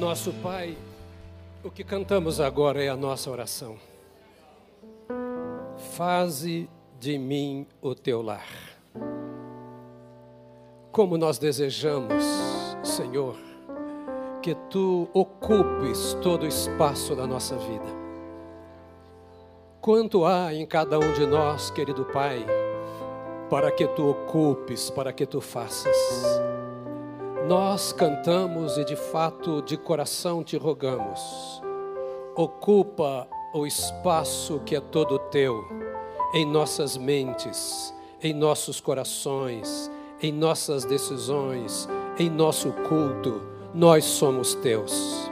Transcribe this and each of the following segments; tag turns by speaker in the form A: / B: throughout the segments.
A: Nosso Pai, o que cantamos agora é a nossa oração. Faze de mim o teu lar. Como nós desejamos, Senhor, que tu ocupes todo o espaço da nossa vida. Quanto há em cada um de nós, querido Pai, para que tu ocupes, para que tu faças. Nós cantamos e de fato, de coração te rogamos. Ocupa o espaço que é todo teu em nossas mentes, em nossos corações, em nossas decisões, em nosso culto. Nós somos teus.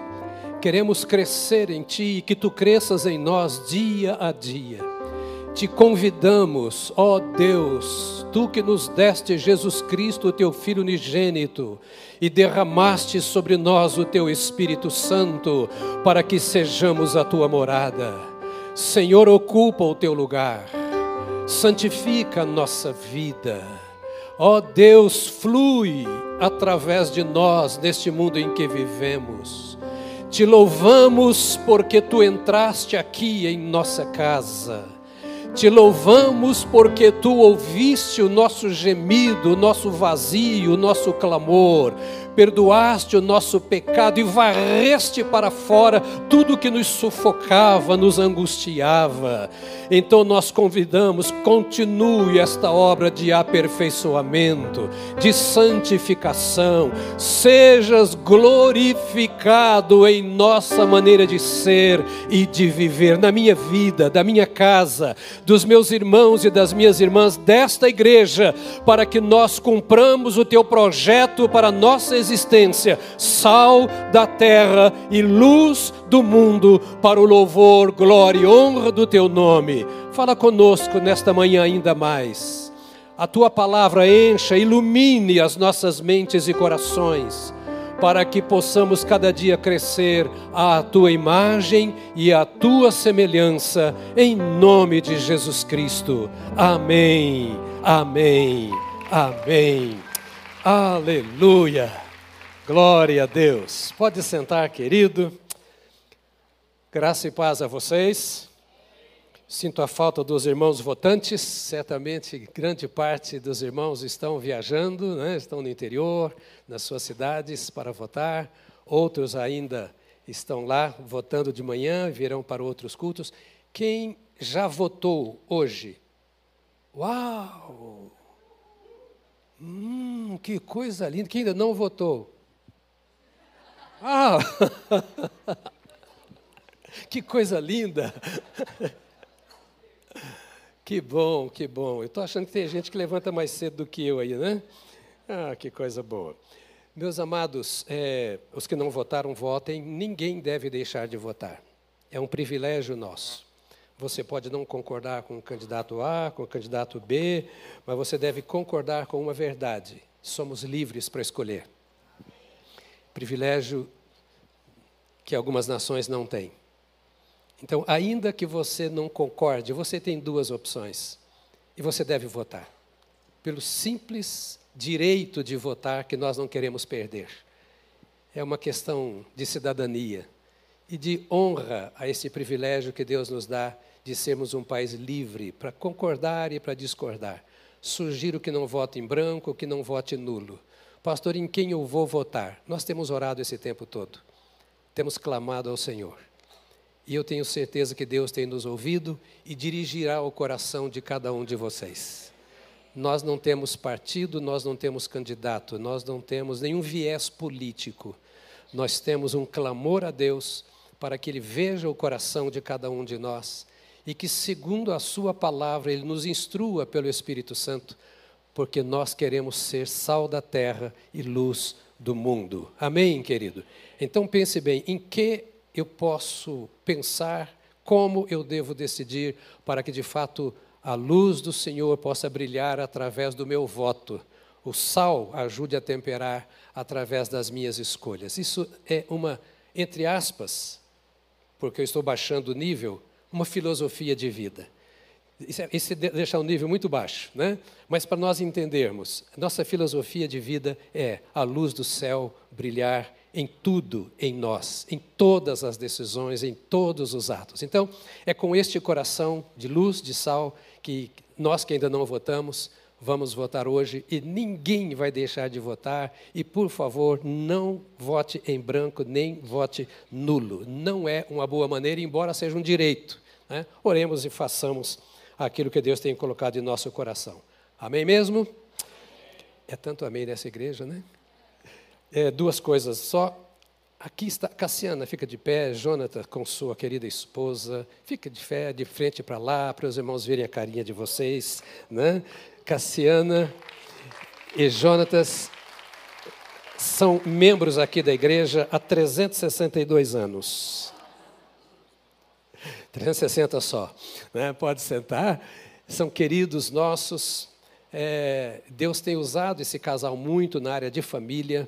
A: Queremos crescer em Ti e que Tu cresças em nós dia a dia. Te convidamos, ó Deus, Tu que nos deste Jesus Cristo, Teu Filho unigênito, e derramaste sobre nós o Teu Espírito Santo, para que sejamos a Tua morada. Senhor, ocupa o Teu lugar, santifica a nossa vida. Ó Deus, flui através de nós neste mundo em que vivemos te louvamos porque tu entraste aqui em nossa casa. Te louvamos porque tu ouviste o nosso gemido, o nosso vazio, o nosso clamor perdoaste o nosso pecado e varreste para fora tudo que nos sufocava, nos angustiava. Então nós convidamos, continue esta obra de aperfeiçoamento, de santificação, sejas glorificado em nossa maneira de ser e de viver, na minha vida, da minha casa, dos meus irmãos e das minhas irmãs desta igreja, para que nós cumpramos o teu projeto para a nossa existência existência, sal da terra e luz do mundo, para o louvor, glória e honra do teu nome. Fala conosco nesta manhã ainda mais. A tua palavra encha, ilumine as nossas mentes e corações, para que possamos cada dia crescer à tua imagem e à tua semelhança, em nome de Jesus Cristo. Amém, amém, amém. Aleluia. Glória a Deus. Pode sentar, querido. Graça e paz a vocês. Sinto a falta dos irmãos votantes. Certamente, grande parte dos irmãos estão viajando, né? estão no interior, nas suas cidades para votar. Outros ainda estão lá votando de manhã, virão para outros cultos. Quem já votou hoje? Uau! Hum, que coisa linda. Quem ainda não votou? Ah! que coisa linda! Que bom, que bom. Eu estou achando que tem gente que levanta mais cedo do que eu aí, né? Ah, que coisa boa. Meus amados, é, os que não votaram, votem. Ninguém deve deixar de votar. É um privilégio nosso. Você pode não concordar com o candidato A, com o candidato B, mas você deve concordar com uma verdade: somos livres para escolher privilégio que algumas nações não têm. Então, ainda que você não concorde, você tem duas opções. E você deve votar. Pelo simples direito de votar que nós não queremos perder. É uma questão de cidadania e de honra a esse privilégio que Deus nos dá de sermos um país livre para concordar e para discordar. Sugiro que não vote em branco, que não vote nulo. Pastor, em quem eu vou votar? Nós temos orado esse tempo todo, temos clamado ao Senhor. E eu tenho certeza que Deus tem nos ouvido e dirigirá o coração de cada um de vocês. Nós não temos partido, nós não temos candidato, nós não temos nenhum viés político. Nós temos um clamor a Deus para que Ele veja o coração de cada um de nós e que, segundo a Sua palavra, Ele nos instrua pelo Espírito Santo porque nós queremos ser sal da terra e luz do mundo. Amém, querido? Então pense bem, em que eu posso pensar, como eu devo decidir para que de fato a luz do Senhor possa brilhar através do meu voto. O sal ajude a temperar através das minhas escolhas. Isso é uma, entre aspas, porque eu estou baixando o nível, uma filosofia de vida. Isso, é, isso deixa o nível muito baixo, né? Mas para nós entendermos, nossa filosofia de vida é a luz do céu brilhar em tudo em nós, em todas as decisões, em todos os atos. Então, é com este coração de luz, de sal, que nós que ainda não votamos, vamos votar hoje e ninguém vai deixar de votar. E, por favor, não vote em branco, nem vote nulo. Não é uma boa maneira, embora seja um direito. Né? Oremos e façamos aquilo que Deus tem colocado em nosso coração. Amém mesmo? É tanto amém nessa igreja, né? É, duas coisas só. Aqui está Cassiana, fica de pé, Jonathan com sua querida esposa, fica de pé, de frente para lá, para os irmãos verem a carinha de vocês, né? Cassiana e Jonatas são membros aqui da igreja há 362 anos. 360 só, né? pode sentar. São queridos nossos. É, Deus tem usado esse casal muito na área de família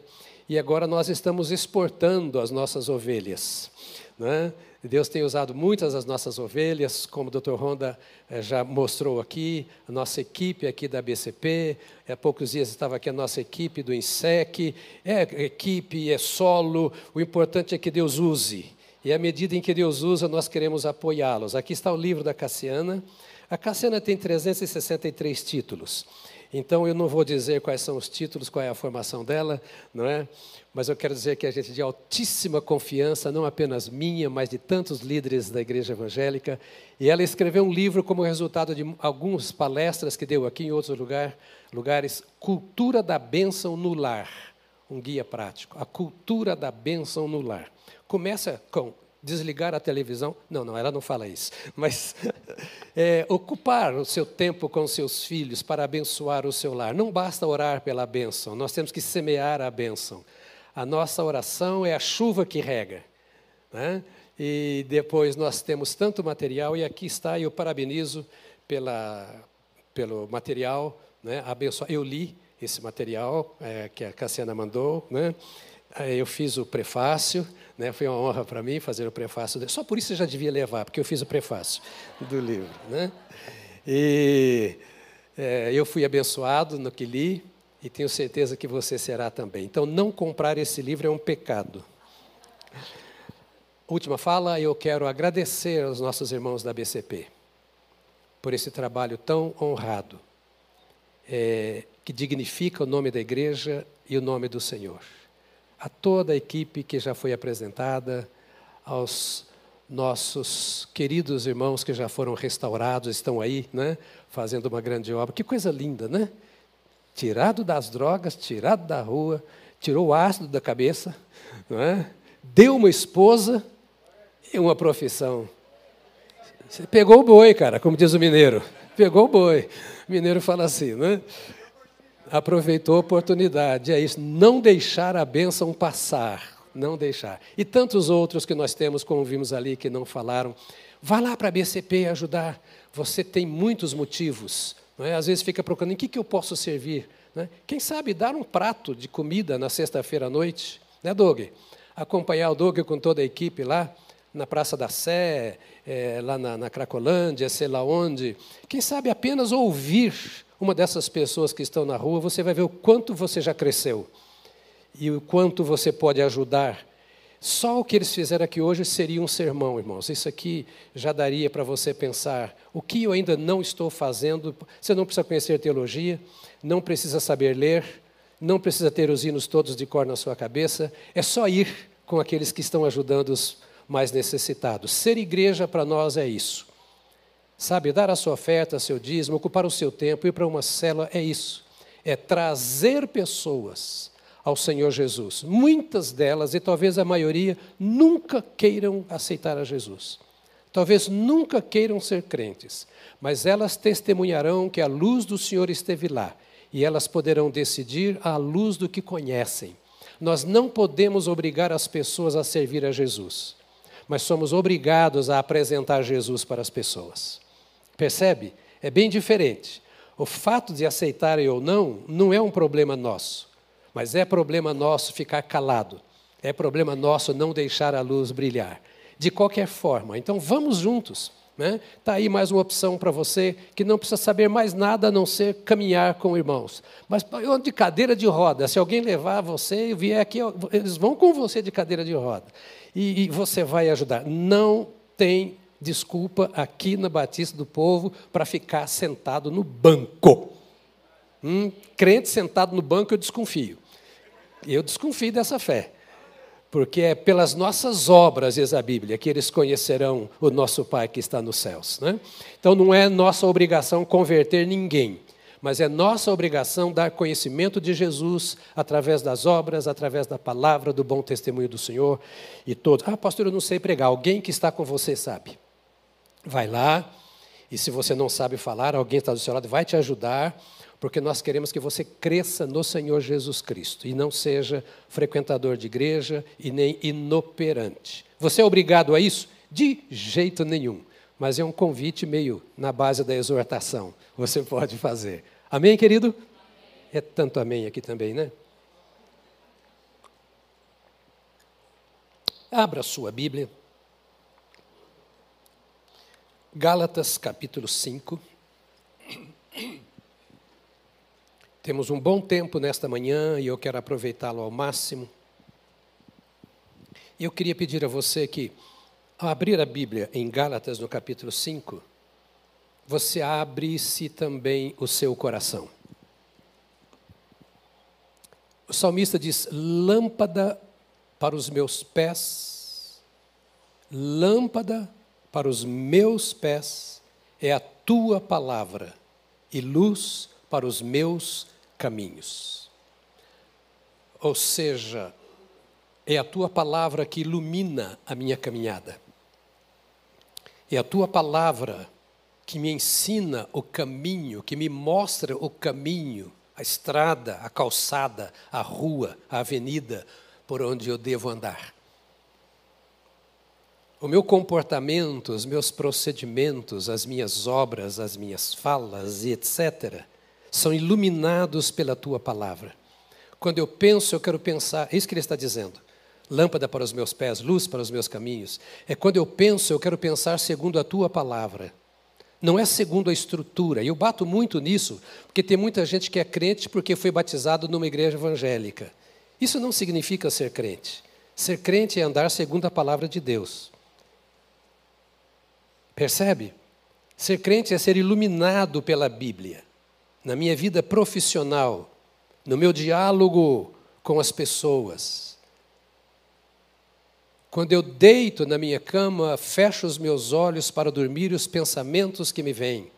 A: e agora nós estamos exportando as nossas ovelhas. Né? Deus tem usado muitas das nossas ovelhas, como o Dr. Honda eh, já mostrou aqui, a nossa equipe aqui da BCP, há poucos dias estava aqui a nossa equipe do INSEC, é equipe, é solo, o importante é que Deus use. E à medida em que Deus usa, nós queremos apoiá-los. Aqui está o livro da Cassiana. A Cassiana tem 363 títulos. Então eu não vou dizer quais são os títulos, qual é a formação dela, não é? Mas eu quero dizer que a gente de altíssima confiança, não apenas minha, mas de tantos líderes da igreja evangélica, e ela escreveu um livro como resultado de algumas palestras que deu aqui em outros lugar, lugares, Cultura da Bênção no Lar, um guia prático. A cultura da bênção no lar. Começa com desligar a televisão. Não, não, ela não fala isso. Mas é, ocupar o seu tempo com seus filhos para abençoar o seu lar. Não basta orar pela bênção, nós temos que semear a bênção. A nossa oração é a chuva que rega. Né? E depois nós temos tanto material, e aqui está, eu parabenizo pela, pelo material. Né? Eu li esse material é, que a Cassiana mandou. Né? Eu fiz o prefácio, né? foi uma honra para mim fazer o prefácio. Só por isso você já devia levar, porque eu fiz o prefácio do livro. Né? E é, eu fui abençoado no que li e tenho certeza que você será também. Então, não comprar esse livro é um pecado. Última fala, eu quero agradecer aos nossos irmãos da BCP por esse trabalho tão honrado, é, que dignifica o nome da igreja e o nome do Senhor a toda a equipe que já foi apresentada, aos nossos queridos irmãos que já foram restaurados, estão aí, né, fazendo uma grande obra. Que coisa linda, né? Tirado das drogas, tirado da rua, tirou o ácido da cabeça, não é? deu uma esposa e uma profissão. Você pegou o boi, cara, como diz o mineiro. Pegou o boi. O mineiro fala assim, né? Aproveitou a oportunidade. É isso, não deixar a bênção passar, não deixar. E tantos outros que nós temos, como vimos ali, que não falaram. Vá lá para a BCP ajudar. Você tem muitos motivos. Não é? Às vezes fica procurando em que, que eu posso servir. Né? Quem sabe dar um prato de comida na sexta-feira à noite, né, Doug? Acompanhar o Doug com toda a equipe lá na Praça da Sé, é, lá na, na Cracolândia, sei lá onde. Quem sabe apenas ouvir uma dessas pessoas que estão na rua, você vai ver o quanto você já cresceu e o quanto você pode ajudar. Só o que eles fizeram aqui hoje seria um sermão, irmãos. Isso aqui já daria para você pensar o que eu ainda não estou fazendo. Você não precisa conhecer teologia, não precisa saber ler, não precisa ter os hinos todos de cor na sua cabeça. É só ir com aqueles que estão ajudando os mais necessitados. Ser igreja para nós é isso. Sabe, dar a sua oferta, seu dízimo, ocupar o seu tempo, ir para uma célula, é isso. É trazer pessoas ao Senhor Jesus. Muitas delas, e talvez a maioria, nunca queiram aceitar a Jesus. Talvez nunca queiram ser crentes, mas elas testemunharão que a luz do Senhor esteve lá e elas poderão decidir à luz do que conhecem. Nós não podemos obrigar as pessoas a servir a Jesus, mas somos obrigados a apresentar Jesus para as pessoas. Percebe? É bem diferente. O fato de aceitarem ou não não é um problema nosso, mas é problema nosso ficar calado. É problema nosso não deixar a luz brilhar. De qualquer forma, então vamos juntos. Está né? Tá aí mais uma opção para você que não precisa saber mais nada a não ser caminhar com irmãos. Mas de cadeira de roda, se alguém levar você e vier aqui, eles vão com você de cadeira de roda. E, e você vai ajudar. Não tem desculpa aqui na Batista do Povo para ficar sentado no banco. Hum, crente sentado no banco, eu desconfio. Eu desconfio dessa fé. Porque é pelas nossas obras, diz a Bíblia, que eles conhecerão o nosso Pai que está nos céus. Né? Então não é nossa obrigação converter ninguém, mas é nossa obrigação dar conhecimento de Jesus através das obras, através da palavra, do bom testemunho do Senhor e todos. Ah, pastor, eu não sei pregar. Alguém que está com você sabe. Vai lá, e se você não sabe falar, alguém está do seu lado, vai te ajudar, porque nós queremos que você cresça no Senhor Jesus Cristo e não seja frequentador de igreja e nem inoperante. Você é obrigado a isso? De jeito nenhum. Mas é um convite meio na base da exortação. Você pode fazer. Amém, querido? É tanto amém aqui também, né? Abra sua Bíblia. Gálatas capítulo 5. Temos um bom tempo nesta manhã e eu quero aproveitá-lo ao máximo. Eu queria pedir a você que, ao abrir a Bíblia em Gálatas no capítulo 5, você abre-se também o seu coração. O salmista diz: lâmpada para os meus pés, lâmpada para os meus pés é a tua palavra e luz para os meus caminhos. Ou seja, é a tua palavra que ilumina a minha caminhada. É a tua palavra que me ensina o caminho, que me mostra o caminho, a estrada, a calçada, a rua, a avenida por onde eu devo andar. O meu comportamento, os meus procedimentos, as minhas obras, as minhas falas e etc., são iluminados pela tua palavra. Quando eu penso, eu quero pensar, é isso que ele está dizendo. Lâmpada para os meus pés, luz para os meus caminhos. É quando eu penso, eu quero pensar segundo a tua palavra. Não é segundo a estrutura. E eu bato muito nisso, porque tem muita gente que é crente porque foi batizado numa igreja evangélica. Isso não significa ser crente. Ser crente é andar segundo a palavra de Deus. Percebe? Ser crente é ser iluminado pela Bíblia. Na minha vida profissional, no meu diálogo com as pessoas. Quando eu deito na minha cama, fecho os meus olhos para dormir e os pensamentos que me vêm.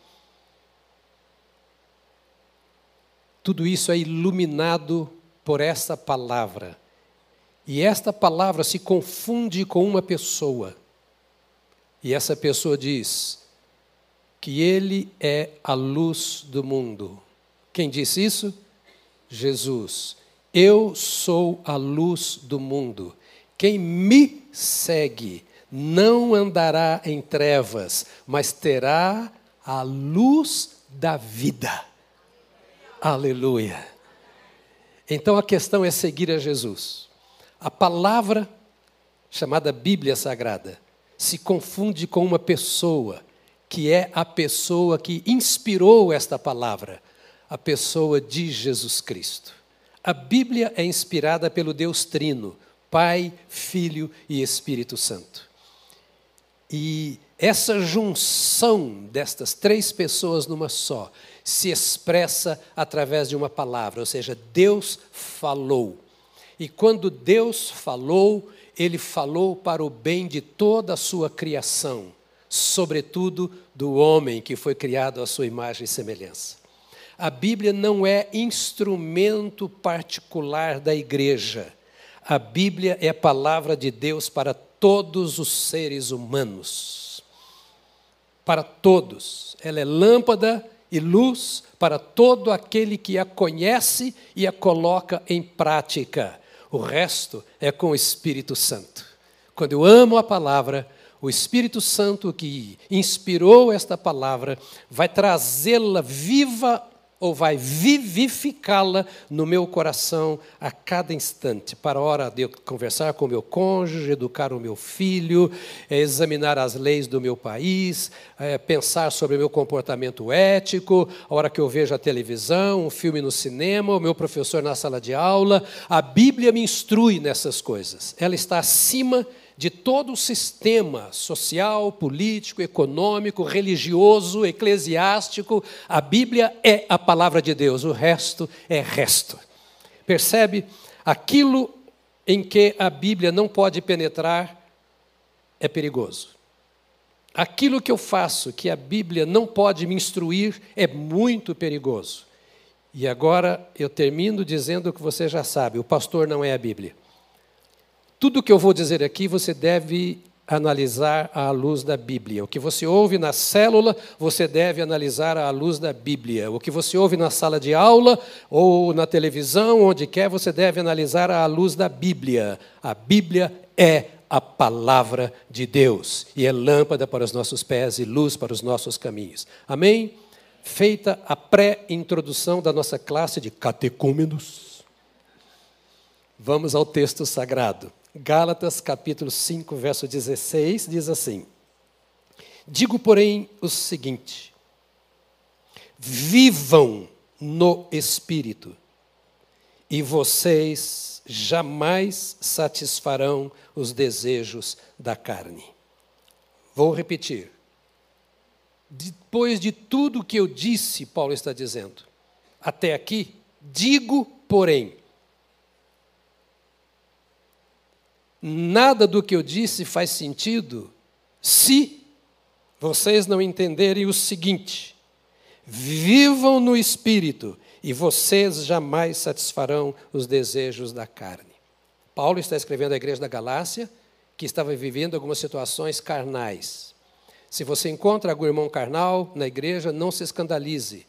A: Tudo isso é iluminado por esta palavra. E esta palavra se confunde com uma pessoa. E essa pessoa diz que ele é a luz do mundo. Quem disse isso? Jesus. Eu sou a luz do mundo. Quem me segue não andará em trevas, mas terá a luz da vida. Aleluia. Então a questão é seguir a Jesus. A palavra chamada Bíblia Sagrada se confunde com uma pessoa, que é a pessoa que inspirou esta palavra, a pessoa de Jesus Cristo. A Bíblia é inspirada pelo Deus Trino, Pai, Filho e Espírito Santo. E essa junção destas três pessoas numa só se expressa através de uma palavra, ou seja, Deus falou. E quando Deus falou, ele falou para o bem de toda a sua criação, sobretudo do homem que foi criado à sua imagem e semelhança. A Bíblia não é instrumento particular da igreja. A Bíblia é a palavra de Deus para todos os seres humanos. Para todos. Ela é lâmpada e luz para todo aquele que a conhece e a coloca em prática. O resto é com o Espírito Santo. Quando eu amo a palavra, o Espírito Santo que inspirou esta palavra vai trazê-la viva ou vai vivificá-la no meu coração a cada instante, para a hora de eu conversar com o meu cônjuge, educar o meu filho, é, examinar as leis do meu país, é, pensar sobre o meu comportamento ético, a hora que eu vejo a televisão, um filme no cinema, o meu professor na sala de aula. A Bíblia me instrui nessas coisas. Ela está acima de de todo o sistema social, político, econômico, religioso, eclesiástico. A Bíblia é a palavra de Deus, o resto é resto. Percebe? Aquilo em que a Bíblia não pode penetrar é perigoso. Aquilo que eu faço que a Bíblia não pode me instruir é muito perigoso. E agora eu termino dizendo o que você já sabe: o pastor não é a Bíblia. Tudo o que eu vou dizer aqui você deve analisar à luz da Bíblia. O que você ouve na célula, você deve analisar à luz da Bíblia. O que você ouve na sala de aula ou na televisão, onde quer, você deve analisar à luz da Bíblia. A Bíblia é a palavra de Deus e é lâmpada para os nossos pés e luz para os nossos caminhos. Amém? Feita a pré-introdução da nossa classe de catecúmenos, vamos ao texto sagrado. Gálatas capítulo 5, verso 16, diz assim: Digo, porém, o seguinte: vivam no espírito, e vocês jamais satisfarão os desejos da carne. Vou repetir. Depois de tudo que eu disse, Paulo está dizendo, até aqui, digo, porém, nada do que eu disse faz sentido se vocês não entenderem o seguinte: vivam no espírito e vocês jamais satisfarão os desejos da carne. Paulo está escrevendo à igreja da Galácia que estava vivendo algumas situações carnais. Se você encontra algum irmão carnal na igreja, não se escandalize.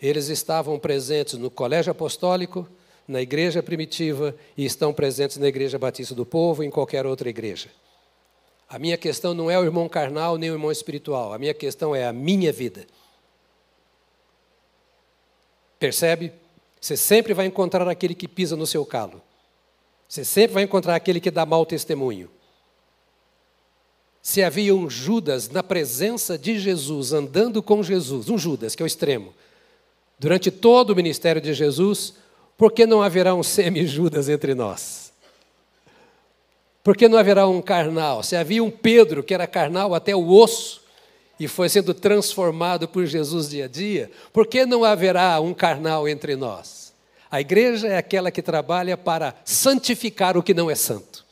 A: Eles estavam presentes no colégio apostólico, na igreja primitiva e estão presentes na igreja batista do povo e em qualquer outra igreja. A minha questão não é o irmão carnal nem o irmão espiritual, a minha questão é a minha vida. Percebe? Você sempre vai encontrar aquele que pisa no seu calo. Você sempre vai encontrar aquele que dá mau testemunho. Se havia um Judas na presença de Jesus, andando com Jesus, um Judas, que é o extremo, durante todo o ministério de Jesus, por que não haverá um semi-Judas entre nós? Por que não haverá um carnal? Se havia um Pedro que era carnal até o osso e foi sendo transformado por Jesus dia a dia, por que não haverá um carnal entre nós? A igreja é aquela que trabalha para santificar o que não é santo,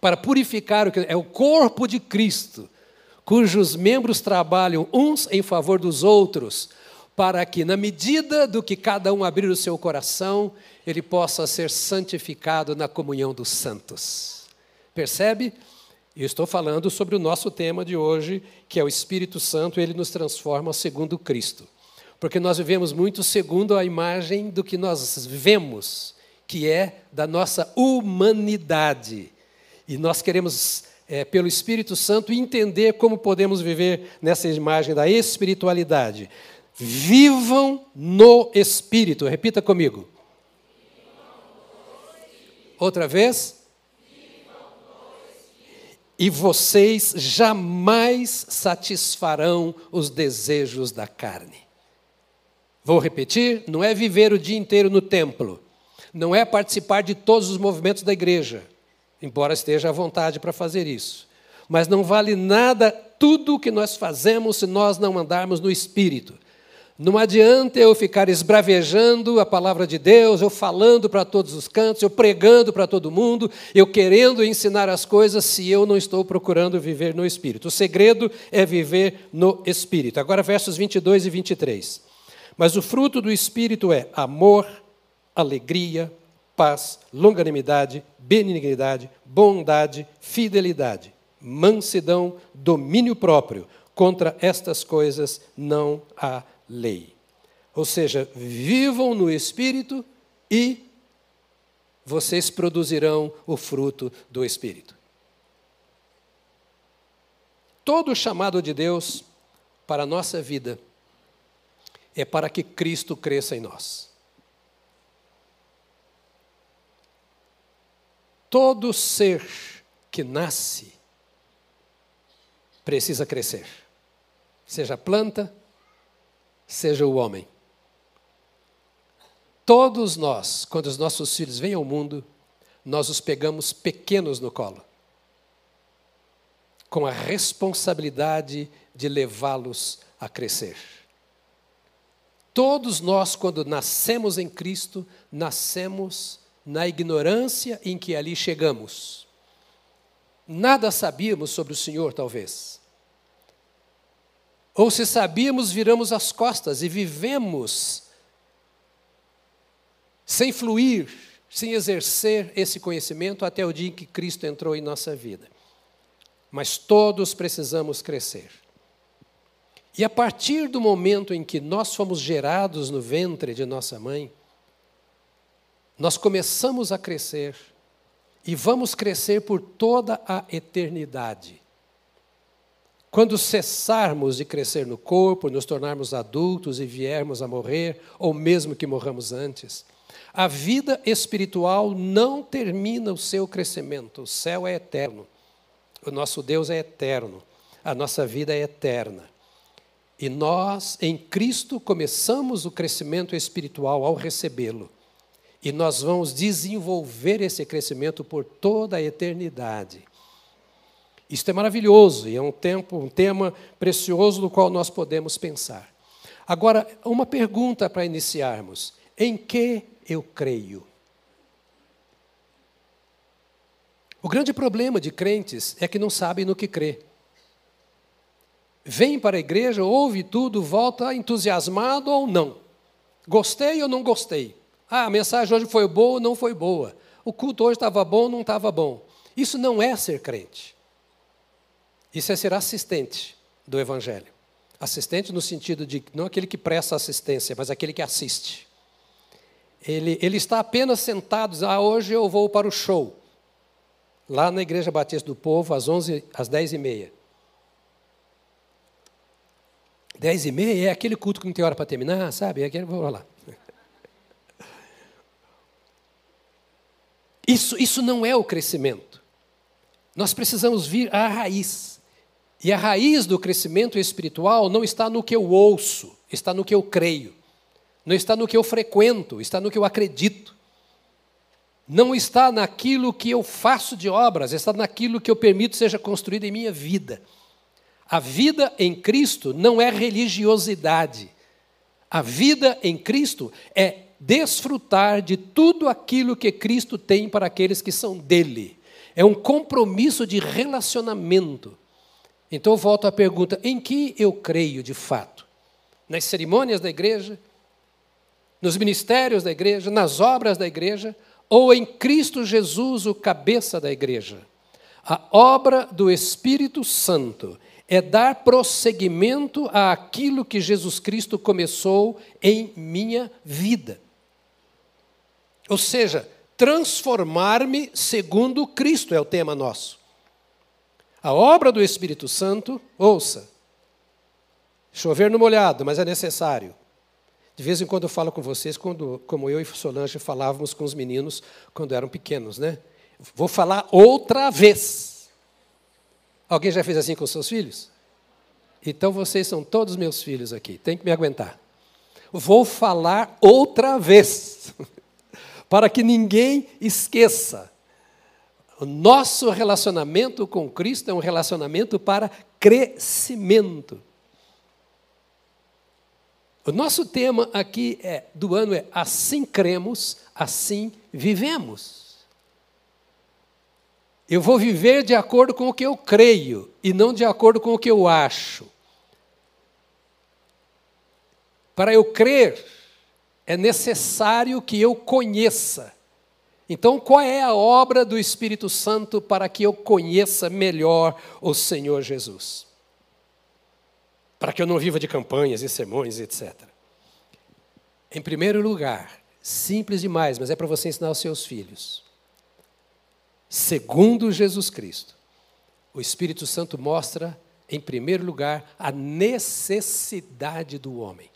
A: para purificar o que é o corpo de Cristo, cujos membros trabalham uns em favor dos outros, para que, na medida do que cada um abrir o seu coração, ele possa ser santificado na comunhão dos santos. Percebe? Eu estou falando sobre o nosso tema de hoje, que é o Espírito Santo, ele nos transforma segundo Cristo. Porque nós vivemos muito segundo a imagem do que nós vemos, que é da nossa humanidade. E nós queremos, é, pelo Espírito Santo, entender como podemos viver nessa imagem da espiritualidade. Vivam no Espírito. Repita comigo. Outra vez. E vocês jamais satisfarão os desejos da carne. Vou repetir: não é viver o dia inteiro no templo, não é participar de todos os movimentos da igreja, embora esteja à vontade para fazer isso. Mas não vale nada tudo o que nós fazemos se nós não andarmos no espírito. Não adianta eu ficar esbravejando a palavra de Deus, eu falando para todos os cantos, eu pregando para todo mundo, eu querendo ensinar as coisas, se eu não estou procurando viver no Espírito. O segredo é viver no Espírito. Agora, versos 22 e 23. Mas o fruto do Espírito é amor, alegria, paz, longanimidade, benignidade, bondade, fidelidade, mansidão, domínio próprio. Contra estas coisas não há lei. Ou seja, vivam no Espírito e vocês produzirão o fruto do Espírito. Todo chamado de Deus para a nossa vida, é para que Cristo cresça em nós. Todo ser que nasce precisa crescer, seja planta, seja o homem. Todos nós, quando os nossos filhos vêm ao mundo, nós os pegamos pequenos no colo, com a responsabilidade de levá-los a crescer. Todos nós, quando nascemos em Cristo, nascemos na ignorância em que ali chegamos. Nada sabíamos sobre o Senhor, talvez. Ou se sabíamos, viramos as costas e vivemos sem fluir, sem exercer esse conhecimento até o dia em que Cristo entrou em nossa vida. Mas todos precisamos crescer. E a partir do momento em que nós fomos gerados no ventre de nossa mãe, nós começamos a crescer e vamos crescer por toda a eternidade. Quando cessarmos de crescer no corpo, nos tornarmos adultos e viermos a morrer, ou mesmo que morramos antes, a vida espiritual não termina o seu crescimento. O céu é eterno. O nosso Deus é eterno. A nossa vida é eterna. E nós, em Cristo, começamos o crescimento espiritual ao recebê-lo. E nós vamos desenvolver esse crescimento por toda a eternidade. Isto é maravilhoso e é um tempo, um tema precioso no qual nós podemos pensar. Agora, uma pergunta para iniciarmos: em que eu creio. O grande problema de crentes é que não sabem no que crê. Vem para a igreja, ouve tudo, volta entusiasmado ou não. Gostei ou não gostei? Ah, a mensagem hoje foi boa ou não foi boa? O culto hoje estava bom ou não estava bom? Isso não é ser crente. Isso é ser assistente do Evangelho. Assistente no sentido de não aquele que presta assistência, mas aquele que assiste. Ele, ele está apenas sentado, ah, hoje eu vou para o show. Lá na Igreja Batista do Povo, às, 11, às 10 e meia. 10 e meia é aquele culto que não tem hora para terminar, sabe? É aquele, vou lá. Isso, isso não é o crescimento. Nós precisamos vir à raiz. E a raiz do crescimento espiritual não está no que eu ouço, está no que eu creio não está no que eu frequento, está no que eu acredito. Não está naquilo que eu faço de obras, está naquilo que eu permito seja construído em minha vida. A vida em Cristo não é religiosidade. A vida em Cristo é desfrutar de tudo aquilo que Cristo tem para aqueles que são dele. É um compromisso de relacionamento. Então eu volto à pergunta: em que eu creio de fato? Nas cerimônias da igreja, nos ministérios da igreja, nas obras da igreja, ou em Cristo Jesus, o cabeça da igreja. A obra do Espírito Santo é dar prosseguimento àquilo que Jesus Cristo começou em minha vida. Ou seja, transformar-me segundo Cristo é o tema nosso. A obra do Espírito Santo, ouça, chover no molhado, mas é necessário. De vez em quando eu falo com vocês, quando, como eu e Solange falávamos com os meninos quando eram pequenos, né? Vou falar outra vez. Alguém já fez assim com seus filhos? Então vocês são todos meus filhos aqui, tem que me aguentar. Vou falar outra vez, para que ninguém esqueça. O nosso relacionamento com Cristo é um relacionamento para crescimento. O nosso tema aqui é, do ano é Assim cremos, assim vivemos. Eu vou viver de acordo com o que eu creio e não de acordo com o que eu acho. Para eu crer, é necessário que eu conheça. Então, qual é a obra do Espírito Santo para que eu conheça melhor o Senhor Jesus? para que eu não viva de campanhas e sermões, etc. Em primeiro lugar, simples demais, mas é para você ensinar aos seus filhos. Segundo Jesus Cristo, o Espírito Santo mostra, em primeiro lugar, a necessidade do homem.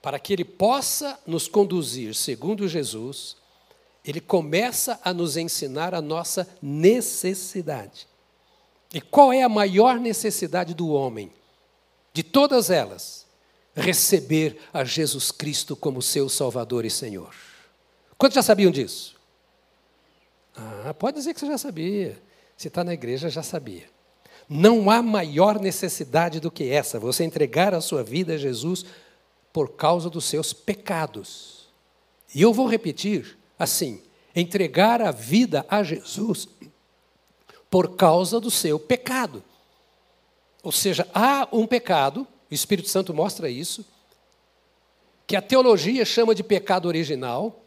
A: para que ele possa nos conduzir segundo Jesus, ele começa a nos ensinar a nossa necessidade. E qual é a maior necessidade do homem? De todas elas, receber a Jesus Cristo como seu Salvador e Senhor. Quantos já sabiam disso? Ah, pode dizer que você já sabia. Se está na igreja, já sabia. Não há maior necessidade do que essa, você entregar a sua vida a Jesus por causa dos seus pecados. E eu vou repetir assim: entregar a vida a Jesus por causa do seu pecado. Ou seja, há um pecado, o Espírito Santo mostra isso, que a teologia chama de pecado original,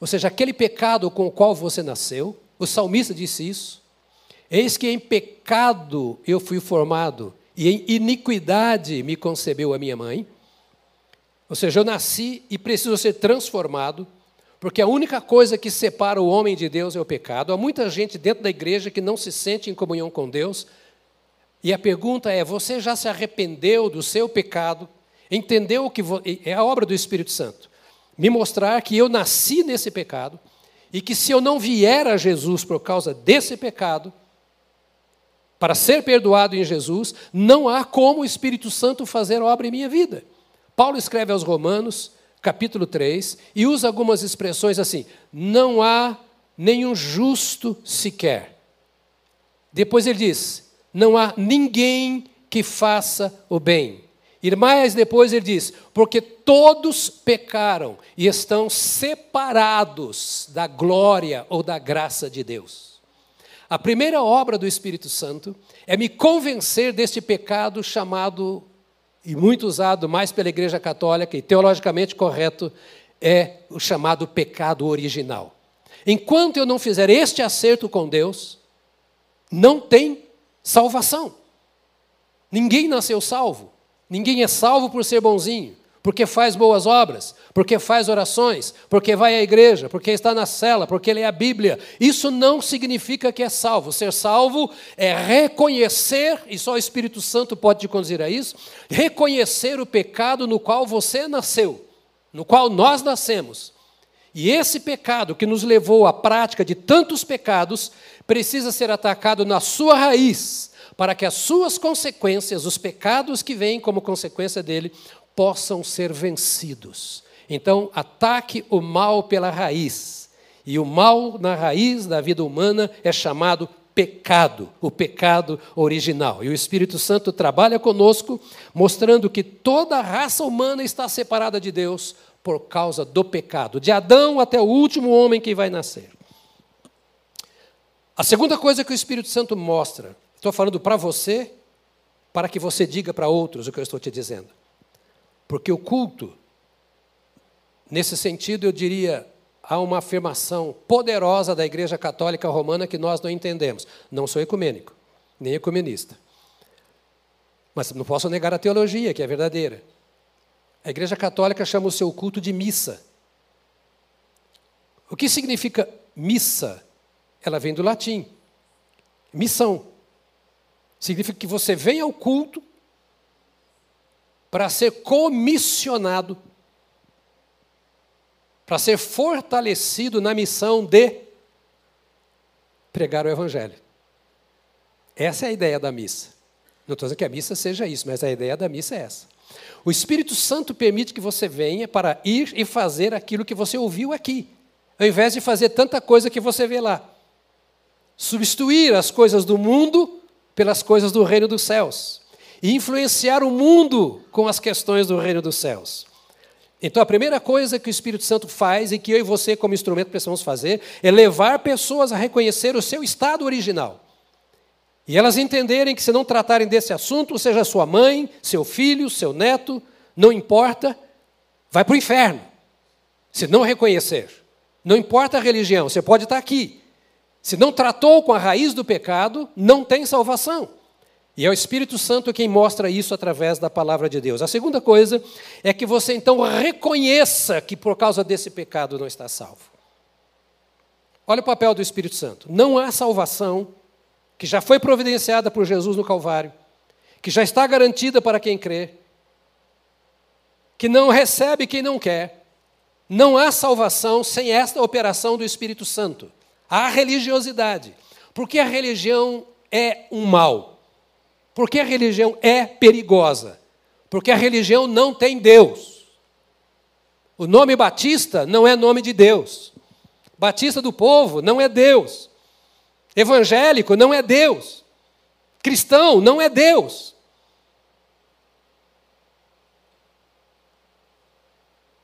A: ou seja, aquele pecado com o qual você nasceu. O salmista disse isso. Eis que em pecado eu fui formado, e em iniquidade me concebeu a minha mãe. Ou seja, eu nasci e preciso ser transformado, porque a única coisa que separa o homem de Deus é o pecado. Há muita gente dentro da igreja que não se sente em comunhão com Deus. E a pergunta é: você já se arrependeu do seu pecado? Entendeu que é a obra do Espírito Santo? Me mostrar que eu nasci nesse pecado e que se eu não vier a Jesus por causa desse pecado, para ser perdoado em Jesus, não há como o Espírito Santo fazer obra em minha vida. Paulo escreve aos Romanos, capítulo 3, e usa algumas expressões assim: não há nenhum justo sequer. Depois ele diz: não há ninguém que faça o bem. E mais depois ele diz: porque todos pecaram e estão separados da glória ou da graça de Deus. A primeira obra do Espírito Santo é me convencer deste pecado chamado, e muito usado mais pela Igreja Católica e teologicamente correto, é o chamado pecado original. Enquanto eu não fizer este acerto com Deus, não tem salvação. Ninguém nasceu salvo. Ninguém é salvo por ser bonzinho porque faz boas obras, porque faz orações, porque vai à igreja, porque está na cela, porque lê a Bíblia. Isso não significa que é salvo. Ser salvo é reconhecer, e só o Espírito Santo pode te conduzir a isso, reconhecer o pecado no qual você nasceu, no qual nós nascemos. E esse pecado que nos levou à prática de tantos pecados precisa ser atacado na sua raiz, para que as suas consequências, os pecados que vêm como consequência dele, possam ser vencidos. Então, ataque o mal pela raiz. E o mal na raiz da vida humana é chamado pecado, o pecado original. E o Espírito Santo trabalha conosco, mostrando que toda a raça humana está separada de Deus por causa do pecado, de Adão até o último homem que vai nascer. A segunda coisa que o Espírito Santo mostra, estou falando para você, para que você diga para outros o que eu estou te dizendo. Porque o culto, nesse sentido, eu diria, há uma afirmação poderosa da Igreja Católica Romana que nós não entendemos. Não sou ecumênico, nem ecumenista. Mas não posso negar a teologia, que é verdadeira. A Igreja Católica chama o seu culto de missa. O que significa missa? Ela vem do latim. Missão. Significa que você vem ao culto para ser comissionado, para ser fortalecido na missão de pregar o Evangelho. Essa é a ideia da missa. Não estou dizendo que a missa seja isso, mas a ideia da missa é essa. O Espírito Santo permite que você venha para ir e fazer aquilo que você ouviu aqui, ao invés de fazer tanta coisa que você vê lá. Substituir as coisas do mundo pelas coisas do reino dos céus e influenciar o mundo com as questões do reino dos céus. Então, a primeira coisa que o Espírito Santo faz e que eu e você, como instrumento, precisamos fazer é levar pessoas a reconhecer o seu estado original. E elas entenderem que, se não tratarem desse assunto, seja sua mãe, seu filho, seu neto, não importa, vai para o inferno. Se não reconhecer. Não importa a religião, você pode estar aqui. Se não tratou com a raiz do pecado, não tem salvação. E é o Espírito Santo quem mostra isso através da palavra de Deus. A segunda coisa é que você então reconheça que por causa desse pecado não está salvo. Olha o papel do Espírito Santo. Não há salvação que já foi providenciada por Jesus no Calvário, que já está garantida para quem crê, que não recebe quem não quer. Não há salvação sem esta operação do Espírito Santo. Há religiosidade. Porque a religião é um mal. Porque a religião é perigosa. Porque a religião não tem Deus. O nome Batista não é nome de Deus. Batista do povo não é Deus. Evangélico não é Deus. Cristão não é Deus.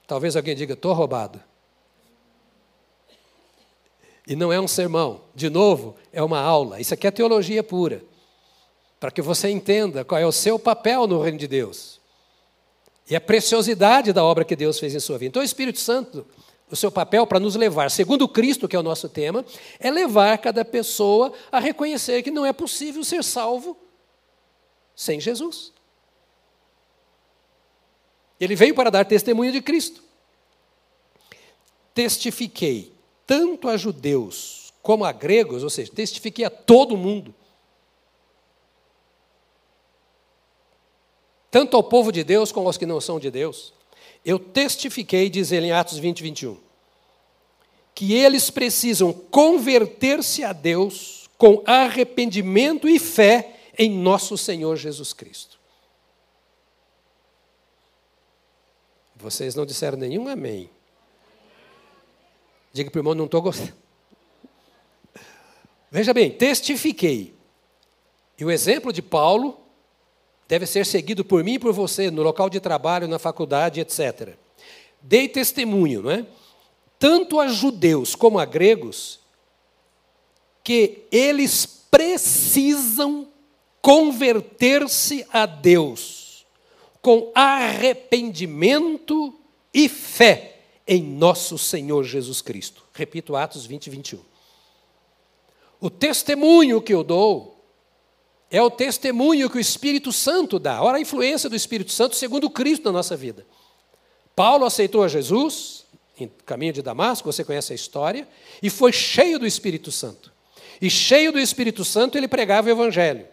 A: Talvez alguém diga, estou roubado. E não é um sermão. De novo, é uma aula. Isso aqui é teologia pura. Para que você entenda qual é o seu papel no reino de Deus. E a preciosidade da obra que Deus fez em sua vida. Então, o Espírito Santo o seu papel para nos levar, segundo Cristo, que é o nosso tema, é levar cada pessoa a reconhecer que não é possível ser salvo sem Jesus. Ele veio para dar testemunho de Cristo. Testifiquei tanto a judeus como a gregos, ou seja, testifiquei a todo mundo. Tanto ao povo de Deus como aos que não são de Deus eu testifiquei, diz ele em Atos 20, 21, que eles precisam converter-se a Deus com arrependimento e fé em nosso Senhor Jesus Cristo. Vocês não disseram nenhum amém. Diga para o irmão, não estou gostando. Veja bem, testifiquei. E o exemplo de Paulo deve ser seguido por mim e por você no local de trabalho, na faculdade, etc. Dei testemunho, não é? Tanto a judeus como a gregos, que eles precisam converter-se a Deus com arrependimento e fé em nosso Senhor Jesus Cristo. Repito, Atos 20, 21. O testemunho que eu dou é o testemunho que o Espírito Santo dá. Ora, a influência do Espírito Santo segundo Cristo na nossa vida. Paulo aceitou a Jesus em caminho de Damasco, você conhece a história, e foi cheio do Espírito Santo. E cheio do Espírito Santo, ele pregava o Evangelho.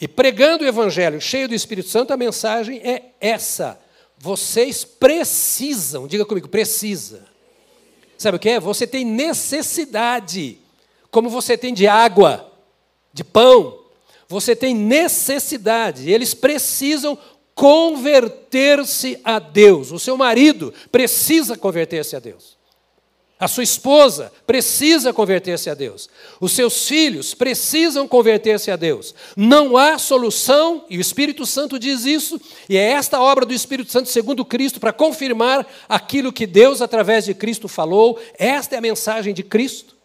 A: E pregando o Evangelho, cheio do Espírito Santo, a mensagem é essa. Vocês precisam, diga comigo, precisa. Sabe o que é? Você tem necessidade, como você tem de água de pão, você tem necessidade, eles precisam converter-se a Deus. O seu marido precisa converter-se a Deus. A sua esposa precisa converter-se a Deus. Os seus filhos precisam converter-se a Deus. Não há solução, e o Espírito Santo diz isso, e é esta obra do Espírito Santo, segundo Cristo, para confirmar aquilo que Deus, através de Cristo, falou. Esta é a mensagem de Cristo.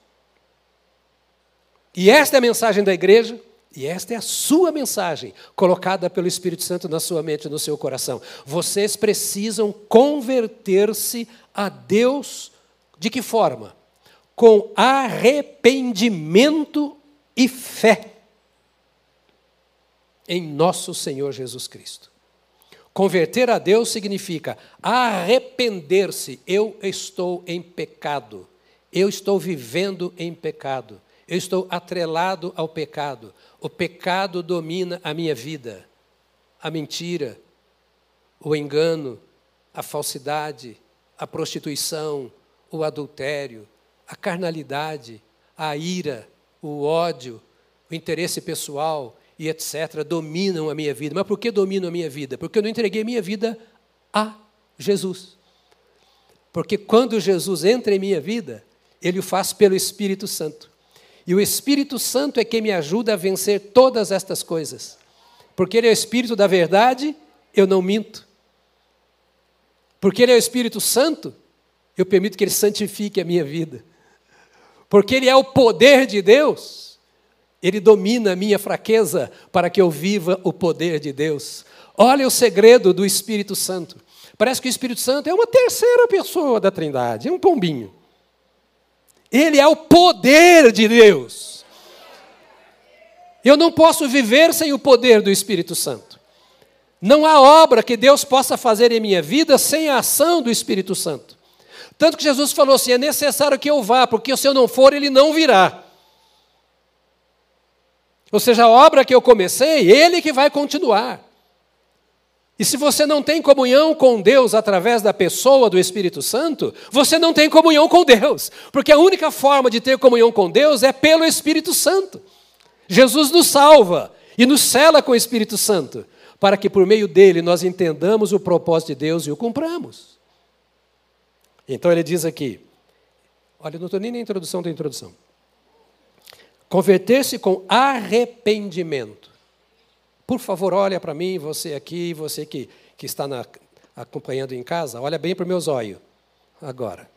A: E esta é a mensagem da igreja, e esta é a sua mensagem, colocada pelo Espírito Santo na sua mente e no seu coração. Vocês precisam converter-se a Deus de que forma? Com arrependimento e fé em nosso Senhor Jesus Cristo. Converter a Deus significa arrepender-se. Eu estou em pecado. Eu estou vivendo em pecado. Eu estou atrelado ao pecado. O pecado domina a minha vida. A mentira, o engano, a falsidade, a prostituição, o adultério, a carnalidade, a ira, o ódio, o interesse pessoal e etc. dominam a minha vida. Mas por que dominam a minha vida? Porque eu não entreguei a minha vida a Jesus. Porque quando Jesus entra em minha vida, ele o faz pelo Espírito Santo. E o Espírito Santo é quem me ajuda a vencer todas estas coisas. Porque Ele é o Espírito da verdade, eu não minto. Porque Ele é o Espírito Santo, eu permito que Ele santifique a minha vida. Porque Ele é o poder de Deus, Ele domina a minha fraqueza para que eu viva o poder de Deus. Olha o segredo do Espírito Santo. Parece que o Espírito Santo é uma terceira pessoa da Trindade, é um pombinho. Ele é o poder de Deus. Eu não posso viver sem o poder do Espírito Santo. Não há obra que Deus possa fazer em minha vida sem a ação do Espírito Santo. Tanto que Jesus falou assim: é necessário que eu vá, porque se eu não for, ele não virá. Ou seja, a obra que eu comecei, ele que vai continuar. E se você não tem comunhão com Deus através da pessoa do Espírito Santo, você não tem comunhão com Deus, porque a única forma de ter comunhão com Deus é pelo Espírito Santo. Jesus nos salva e nos cela com o Espírito Santo, para que por meio dele nós entendamos o propósito de Deus e o cumpramos. Então ele diz aqui, olha, não estou nem na introdução da introdução. Converter-se com arrependimento. Por favor, olha para mim, você aqui, você que, que está na, acompanhando em casa, olha bem para o meu zóio agora.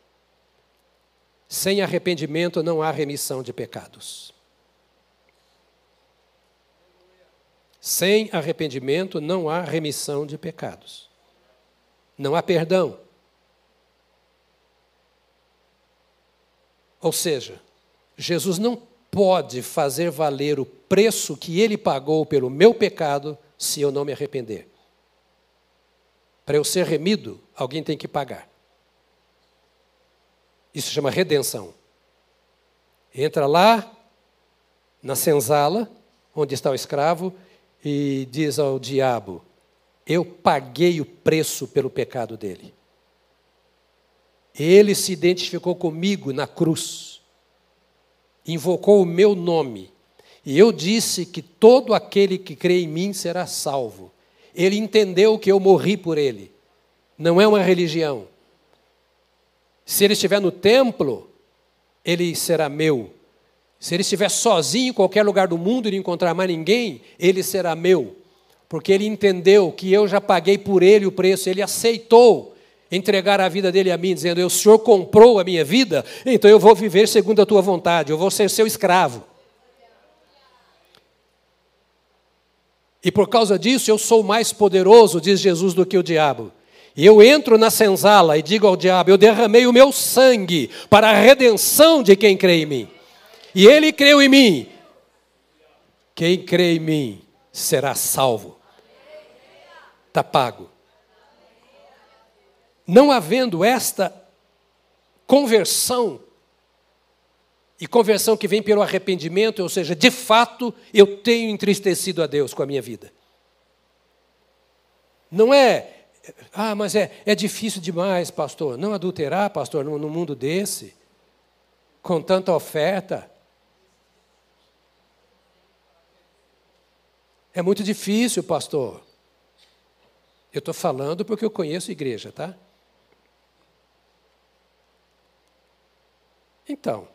A: Sem arrependimento não há remissão de pecados. Sem arrependimento não há remissão de pecados. Não há perdão. Ou seja, Jesus não pode fazer valer o preço que ele pagou pelo meu pecado se eu não me arrepender. Para eu ser remido, alguém tem que pagar. Isso chama redenção. Entra lá na senzala, onde está o escravo, e diz ao diabo: Eu paguei o preço pelo pecado dele. Ele se identificou comigo na cruz, invocou o meu nome, e eu disse que todo aquele que crê em mim será salvo. Ele entendeu que eu morri por ele. Não é uma religião. Se ele estiver no templo, ele será meu. Se ele estiver sozinho em qualquer lugar do mundo e não encontrar mais ninguém, ele será meu. Porque ele entendeu que eu já paguei por ele o preço, ele aceitou entregar a vida dele a mim, dizendo: O Senhor comprou a minha vida, então eu vou viver segundo a tua vontade, eu vou ser seu escravo. E por causa disso eu sou mais poderoso, diz Jesus, do que o diabo. E eu entro na senzala e digo ao diabo: Eu derramei o meu sangue para a redenção de quem crê em mim. E ele creu em mim. Quem crê em mim será salvo. Está pago. Não havendo esta conversão, e conversão que vem pelo arrependimento, ou seja, de fato eu tenho entristecido a Deus com a minha vida. Não é, ah, mas é, é difícil demais, pastor. Não adulterar, pastor, no, no mundo desse, com tanta oferta. É muito difícil, pastor. Eu estou falando porque eu conheço igreja, tá? Então,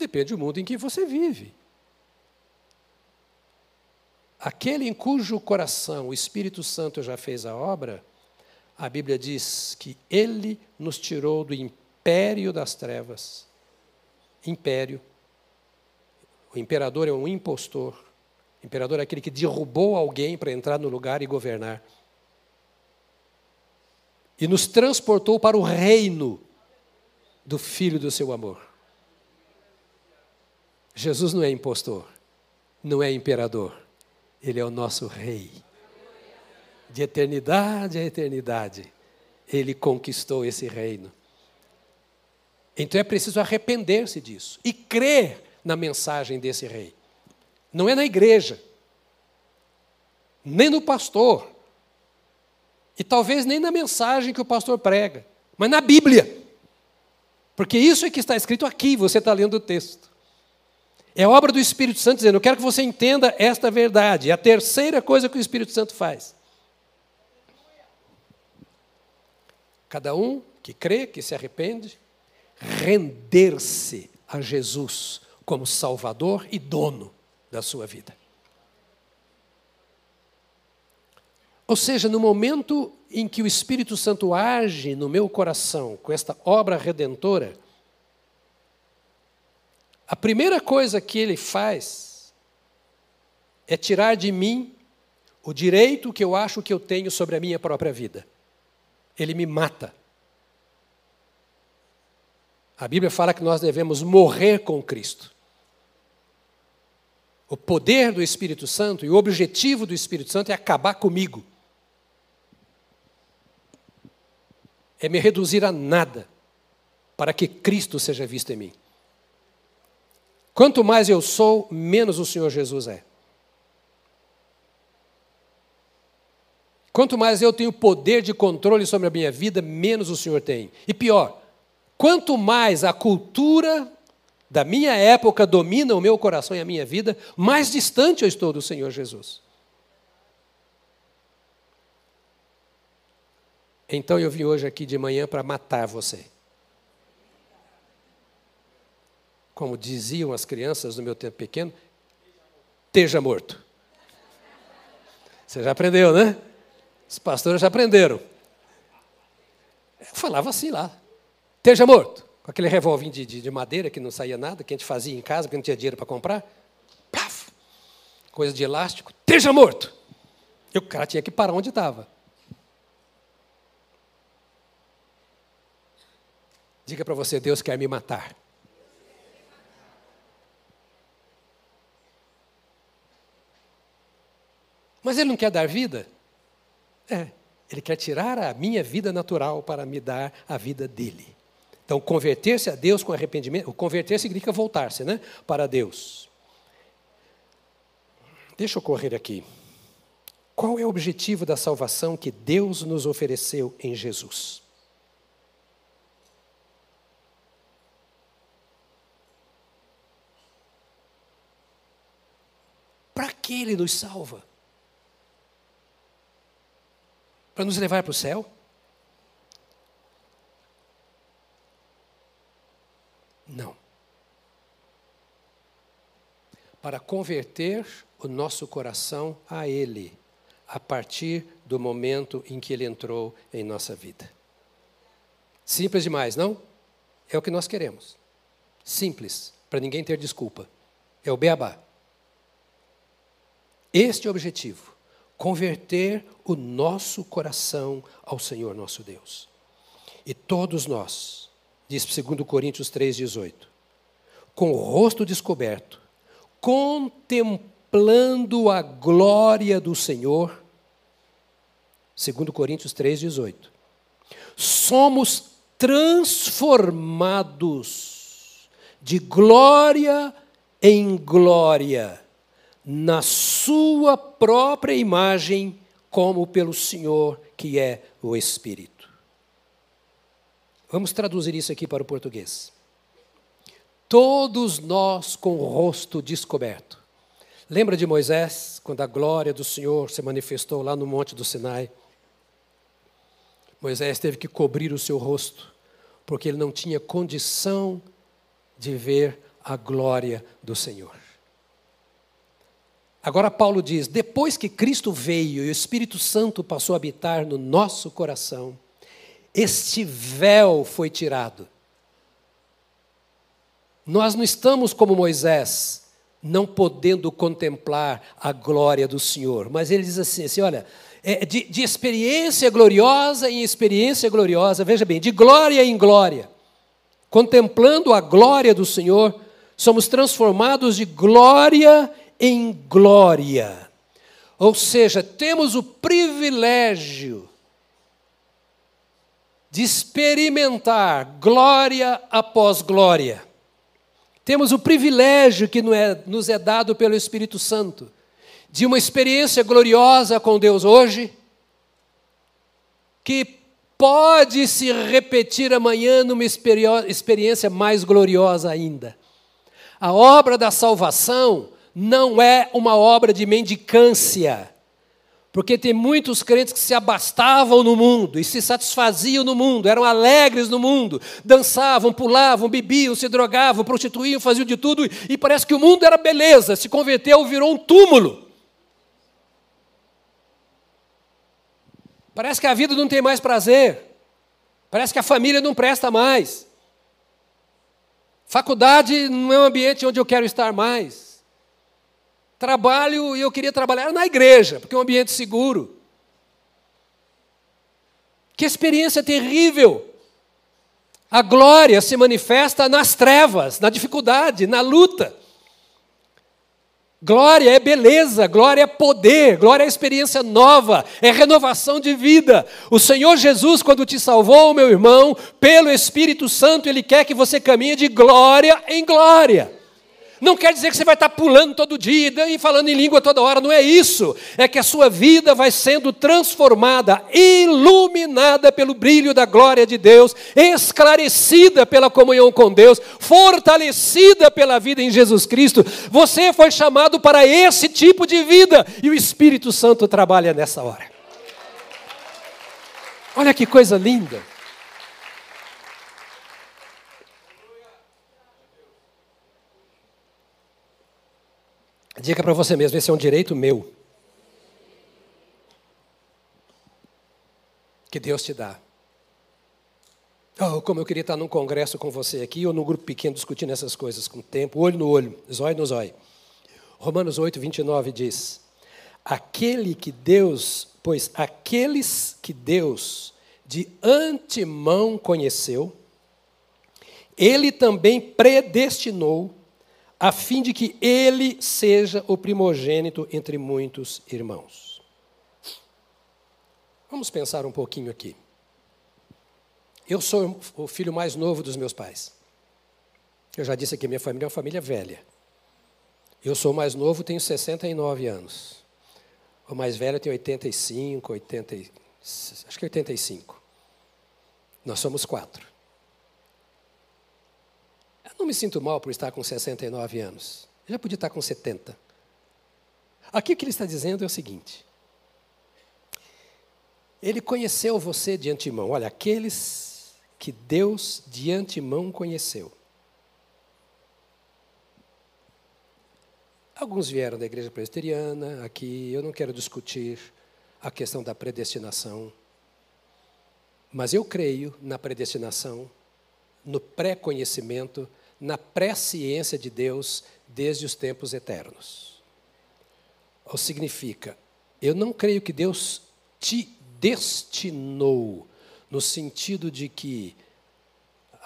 A: depende do mundo em que você vive. Aquele em cujo coração o Espírito Santo já fez a obra, a Bíblia diz que ele nos tirou do império das trevas. Império. O imperador é um impostor. O imperador é aquele que derrubou alguém para entrar no lugar e governar. E nos transportou para o reino do Filho do seu amor. Jesus não é impostor, não é imperador, ele é o nosso rei. De eternidade a eternidade, ele conquistou esse reino. Então é preciso arrepender-se disso e crer na mensagem desse rei. Não é na igreja, nem no pastor, e talvez nem na mensagem que o pastor prega, mas na Bíblia. Porque isso é que está escrito aqui, você está lendo o texto. É obra do Espírito Santo dizendo: Eu quero que você entenda esta verdade. É a terceira coisa que o Espírito Santo faz. Cada um que crê, que se arrepende, render-se a Jesus como Salvador e dono da sua vida. Ou seja, no momento em que o Espírito Santo age no meu coração com esta obra redentora, a primeira coisa que ele faz é tirar de mim o direito que eu acho que eu tenho sobre a minha própria vida. Ele me mata. A Bíblia fala que nós devemos morrer com Cristo. O poder do Espírito Santo e o objetivo do Espírito Santo é acabar comigo. é me reduzir a nada para que Cristo seja visto em mim. Quanto mais eu sou, menos o Senhor Jesus é. Quanto mais eu tenho poder de controle sobre a minha vida, menos o Senhor tem. E pior, quanto mais a cultura da minha época domina o meu coração e a minha vida, mais distante eu estou do Senhor Jesus. Então eu vim hoje aqui de manhã para matar você. Como diziam as crianças no meu tempo pequeno, esteja morto. Você já aprendeu, né? Os pastores já aprenderam. Eu falava assim lá: esteja morto. Com aquele revolvinho de, de, de, madeira que não saía nada, que a gente fazia em casa, porque não tinha dinheiro para comprar. Paf! Coisa de elástico, esteja morto. E o cara tinha que parar onde estava. Diga para você, Deus quer me matar. Mas Ele não quer dar vida? É, Ele quer tirar a minha vida natural para me dar a vida dele. Então, converter-se a Deus com arrependimento, converter significa voltar-se, né? Para Deus. Deixa eu correr aqui. Qual é o objetivo da salvação que Deus nos ofereceu em Jesus? Para que Ele nos salva? Para nos levar para o céu? Não. Para converter o nosso coração a Ele, a partir do momento em que Ele entrou em nossa vida. Simples demais, não? É o que nós queremos. Simples, para ninguém ter desculpa. É o beabá. Este é objetivo: converter o nosso coração ao Senhor nosso Deus. E todos nós, diz 2 Coríntios 3,18, com o rosto descoberto, contemplando a glória do Senhor, 2 Coríntios 3,18, somos transformados de glória em glória na sua própria imagem, como pelo Senhor, que é o Espírito. Vamos traduzir isso aqui para o português. Todos nós com o rosto descoberto. Lembra de Moisés, quando a glória do Senhor se manifestou lá no Monte do Sinai? Moisés teve que cobrir o seu rosto, porque ele não tinha condição de ver a glória do Senhor. Agora, Paulo diz: depois que Cristo veio e o Espírito Santo passou a habitar no nosso coração, este véu foi tirado. Nós não estamos como Moisés, não podendo contemplar a glória do Senhor, mas ele diz assim: assim olha, é de, de experiência gloriosa em experiência gloriosa, veja bem, de glória em glória, contemplando a glória do Senhor, somos transformados de glória em glória. Ou seja, temos o privilégio de experimentar glória após glória. Temos o privilégio que é, nos é dado pelo Espírito Santo de uma experiência gloriosa com Deus hoje, que pode se repetir amanhã numa experiência mais gloriosa ainda. A obra da salvação não é uma obra de mendicância. Porque tem muitos crentes que se abastavam no mundo e se satisfaziam no mundo, eram alegres no mundo, dançavam, pulavam, bebiam, se drogavam, prostituíam, faziam de tudo, e parece que o mundo era beleza, se converteu, virou um túmulo. Parece que a vida não tem mais prazer, parece que a família não presta mais. Faculdade não é um ambiente onde eu quero estar mais. Trabalho e eu queria trabalhar na igreja, porque é um ambiente seguro. Que experiência terrível! A glória se manifesta nas trevas, na dificuldade, na luta. Glória é beleza, glória é poder, glória é experiência nova, é renovação de vida. O Senhor Jesus, quando te salvou, meu irmão, pelo Espírito Santo, Ele quer que você caminhe de glória em glória. Não quer dizer que você vai estar pulando todo dia e falando em língua toda hora, não é isso. É que a sua vida vai sendo transformada, iluminada pelo brilho da glória de Deus, esclarecida pela comunhão com Deus, fortalecida pela vida em Jesus Cristo. Você foi chamado para esse tipo de vida e o Espírito Santo trabalha nessa hora. Olha que coisa linda. Diga para você mesmo: esse é um direito meu. Que Deus te dá. Oh, como eu queria estar num congresso com você aqui, ou num grupo pequeno discutindo essas coisas com tempo, olho no olho, zóio no zóio. Romanos 8, 29 diz: Aquele que Deus, pois aqueles que Deus de antemão conheceu, ele também predestinou a fim de que ele seja o primogênito entre muitos irmãos. Vamos pensar um pouquinho aqui. Eu sou o filho mais novo dos meus pais. Eu já disse que minha família é uma família velha. Eu sou mais novo, tenho 69 anos. O mais velho tem 85, 80, acho que 85. Nós somos quatro. Não me sinto mal por estar com 69 anos. Eu já podia estar com 70. Aqui o que ele está dizendo é o seguinte: Ele conheceu você de antemão. Olha, aqueles que Deus de antemão conheceu. Alguns vieram da igreja presbiteriana, aqui eu não quero discutir a questão da predestinação, mas eu creio na predestinação, no pré-conhecimento na presciência de Deus desde os tempos eternos. Ou significa, eu não creio que Deus te destinou, no sentido de que,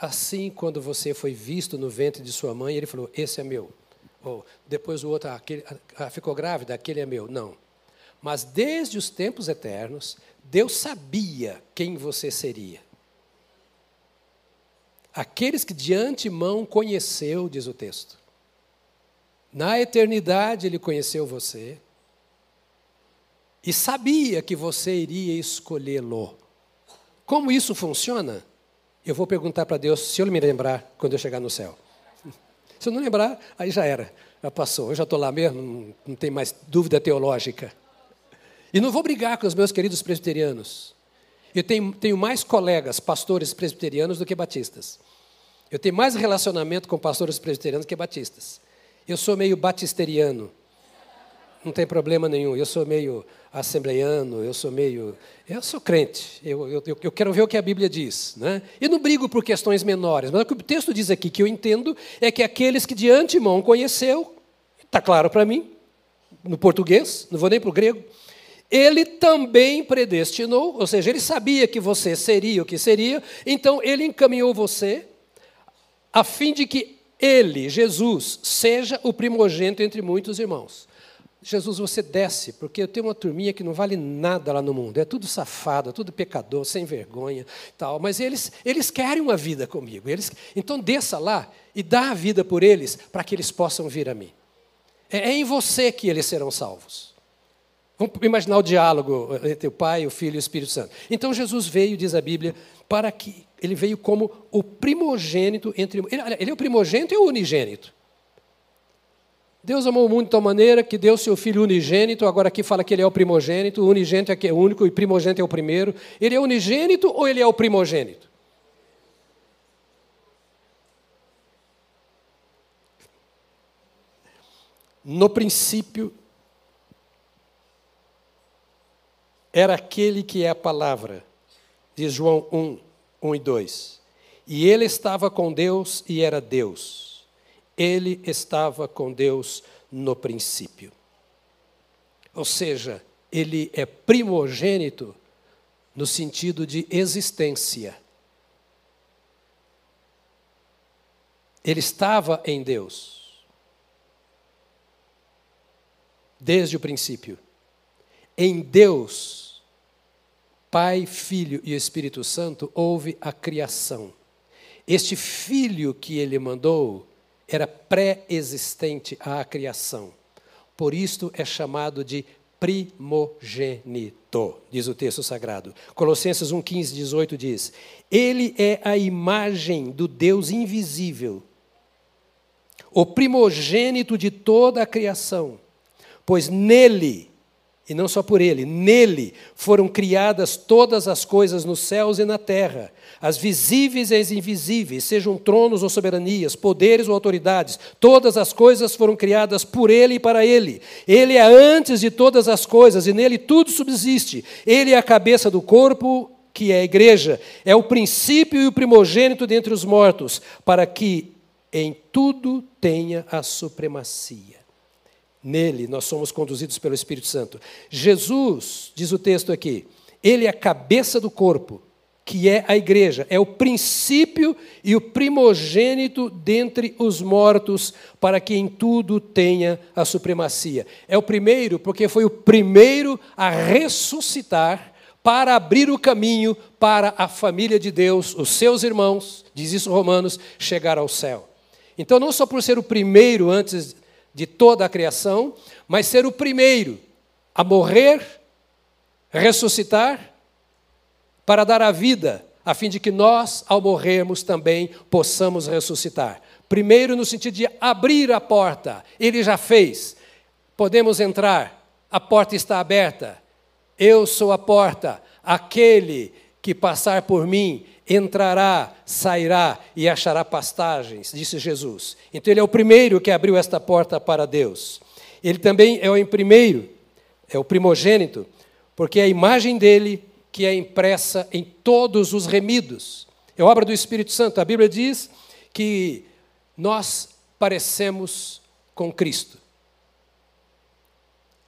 A: assim, quando você foi visto no ventre de sua mãe, ele falou: Esse é meu. Ou depois o outro, aquele, ah, ficou grávida, aquele é meu. Não. Mas desde os tempos eternos, Deus sabia quem você seria. Aqueles que de antemão conheceu, diz o texto. Na eternidade ele conheceu você e sabia que você iria escolhê-lo. Como isso funciona? Eu vou perguntar para Deus se eu me lembrar quando eu chegar no céu. Se eu não lembrar, aí já era, já passou. Eu já estou lá mesmo, não, tem mais dúvida teológica. E não vou brigar com os meus queridos presbiterianos. Eu tenho, tenho mais colegas, pastores presbiterianos, do que batistas. Eu tenho mais relacionamento com pastores presbiterianos que batistas. Eu sou meio batisteriano. Não tem problema nenhum. Eu sou meio assembleiano, eu sou meio. Eu sou crente. Eu, eu, eu quero ver o que a Bíblia diz. Né? E não brigo por questões menores. Mas o que o texto diz aqui, que eu entendo, é que aqueles que de antemão conheceu, está claro para mim, no português, não vou nem para o grego, ele também predestinou, ou seja, ele sabia que você seria o que seria, então ele encaminhou você, a fim de que ele, Jesus, seja o primogênito entre muitos irmãos. Jesus, você desce, porque eu tenho uma turminha que não vale nada lá no mundo, é tudo safado, é tudo pecador, sem vergonha, tal. Mas eles, eles querem uma vida comigo. Eles, então desça lá e dá a vida por eles, para que eles possam vir a mim. É, é em você que eles serão salvos. Vamos imaginar o diálogo entre o Pai, o Filho e o Espírito Santo. Então Jesus veio, diz a Bíblia, para que ele veio como o primogênito entre. Ele, ele é o primogênito e o unigênito. Deus amou o mundo de tal maneira que deu seu filho unigênito, agora aqui fala que ele é o primogênito, o unigênito é que é único e primogênito é o primeiro. Ele é unigênito ou ele é o primogênito? No princípio era aquele que é a palavra, diz João 1, 1 e 2. E ele estava com Deus e era Deus. Ele estava com Deus no princípio. Ou seja, ele é primogênito no sentido de existência. Ele estava em Deus desde o princípio. Em Deus Pai, Filho e Espírito Santo, houve a criação. Este filho que ele mandou era pré-existente à criação. Por isto é chamado de primogênito, diz o texto sagrado. Colossenses 1, 15, 18 diz: Ele é a imagem do Deus invisível, o primogênito de toda a criação, pois nele e não só por ele, nele foram criadas todas as coisas nos céus e na terra, as visíveis e as invisíveis, sejam tronos ou soberanias, poderes ou autoridades, todas as coisas foram criadas por ele e para ele. Ele é antes de todas as coisas e nele tudo subsiste. Ele é a cabeça do corpo, que é a igreja, é o princípio e o primogênito dentre os mortos, para que em tudo tenha a supremacia. Nele nós somos conduzidos pelo Espírito Santo. Jesus, diz o texto aqui, ele é a cabeça do corpo, que é a igreja, é o princípio e o primogênito dentre os mortos, para que em tudo tenha a supremacia. É o primeiro, porque foi o primeiro a ressuscitar para abrir o caminho para a família de Deus, os seus irmãos, diz isso Romanos, chegar ao céu. Então, não só por ser o primeiro antes de toda a criação, mas ser o primeiro a morrer, ressuscitar, para dar a vida, a fim de que nós, ao morrermos, também possamos ressuscitar. Primeiro, no sentido de abrir a porta, ele já fez. Podemos entrar, a porta está aberta. Eu sou a porta, aquele que passar por mim entrará, sairá e achará pastagens, disse Jesus. Então ele é o primeiro que abriu esta porta para Deus. Ele também é o primeiro, é o primogênito, porque é a imagem dele que é impressa em todos os remidos. É obra do Espírito Santo. A Bíblia diz que nós parecemos com Cristo.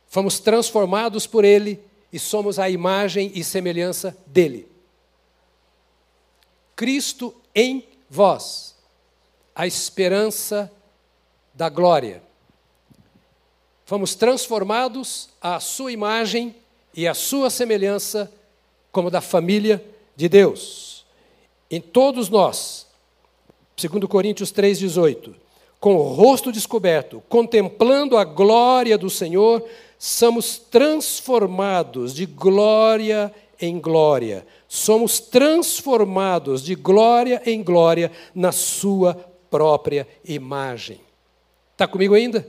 A: Fomos transformados por ele e somos a imagem e semelhança dele. Cristo em vós, a esperança da glória. Fomos transformados à sua imagem e à sua semelhança, como da família de Deus. Em todos nós, segundo Coríntios 3:18, com o rosto descoberto, contemplando a glória do Senhor, somos transformados de glória em glória, somos transformados de glória em glória na Sua própria imagem. Está comigo ainda?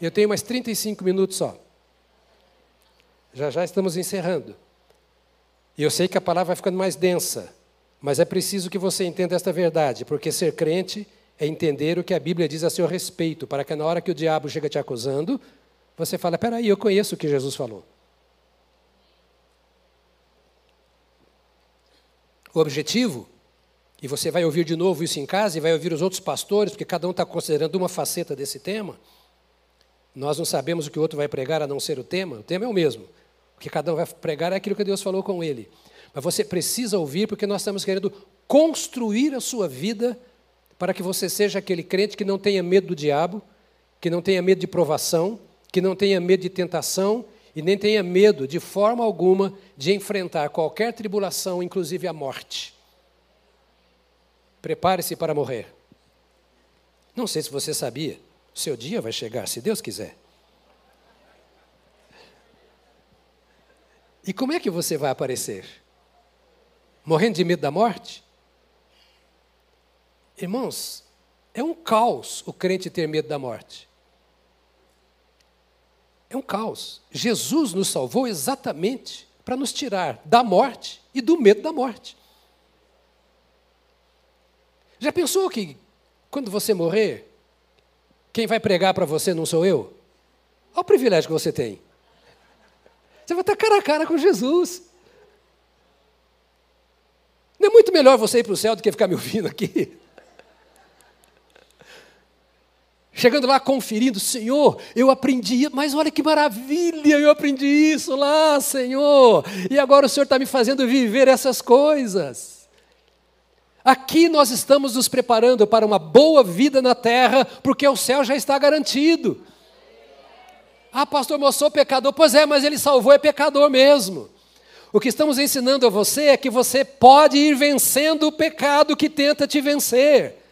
A: Eu tenho mais 35 minutos só. Já já estamos encerrando. E eu sei que a palavra vai ficando mais densa, mas é preciso que você entenda esta verdade, porque ser crente é entender o que a Bíblia diz a seu respeito, para que na hora que o diabo chega te acusando, você fala: peraí, eu conheço o que Jesus falou. O objetivo, e você vai ouvir de novo isso em casa e vai ouvir os outros pastores, porque cada um está considerando uma faceta desse tema. Nós não sabemos o que o outro vai pregar a não ser o tema, o tema é o mesmo. O que cada um vai pregar é aquilo que Deus falou com ele. Mas você precisa ouvir, porque nós estamos querendo construir a sua vida para que você seja aquele crente que não tenha medo do diabo, que não tenha medo de provação, que não tenha medo de tentação e nem tenha medo, de forma alguma, de enfrentar qualquer tribulação, inclusive a morte. Prepare-se para morrer. Não sei se você sabia, seu dia vai chegar, se Deus quiser. E como é que você vai aparecer? Morrendo de medo da morte? Irmãos, é um caos o crente ter medo da morte. É um caos. Jesus nos salvou exatamente para nos tirar da morte e do medo da morte. Já pensou que quando você morrer, quem vai pregar para você não sou eu? Olha o privilégio que você tem. Você vai estar cara a cara com Jesus. Não é muito melhor você ir para o céu do que ficar me ouvindo aqui? Chegando lá, conferindo, Senhor, eu aprendi, mas olha que maravilha, eu aprendi isso lá, Senhor, e agora o Senhor está me fazendo viver essas coisas. Aqui nós estamos nos preparando para uma boa vida na terra, porque o céu já está garantido. Ah, pastor, eu sou pecador. Pois é, mas ele salvou, é pecador mesmo. O que estamos ensinando a você é que você pode ir vencendo o pecado que tenta te vencer.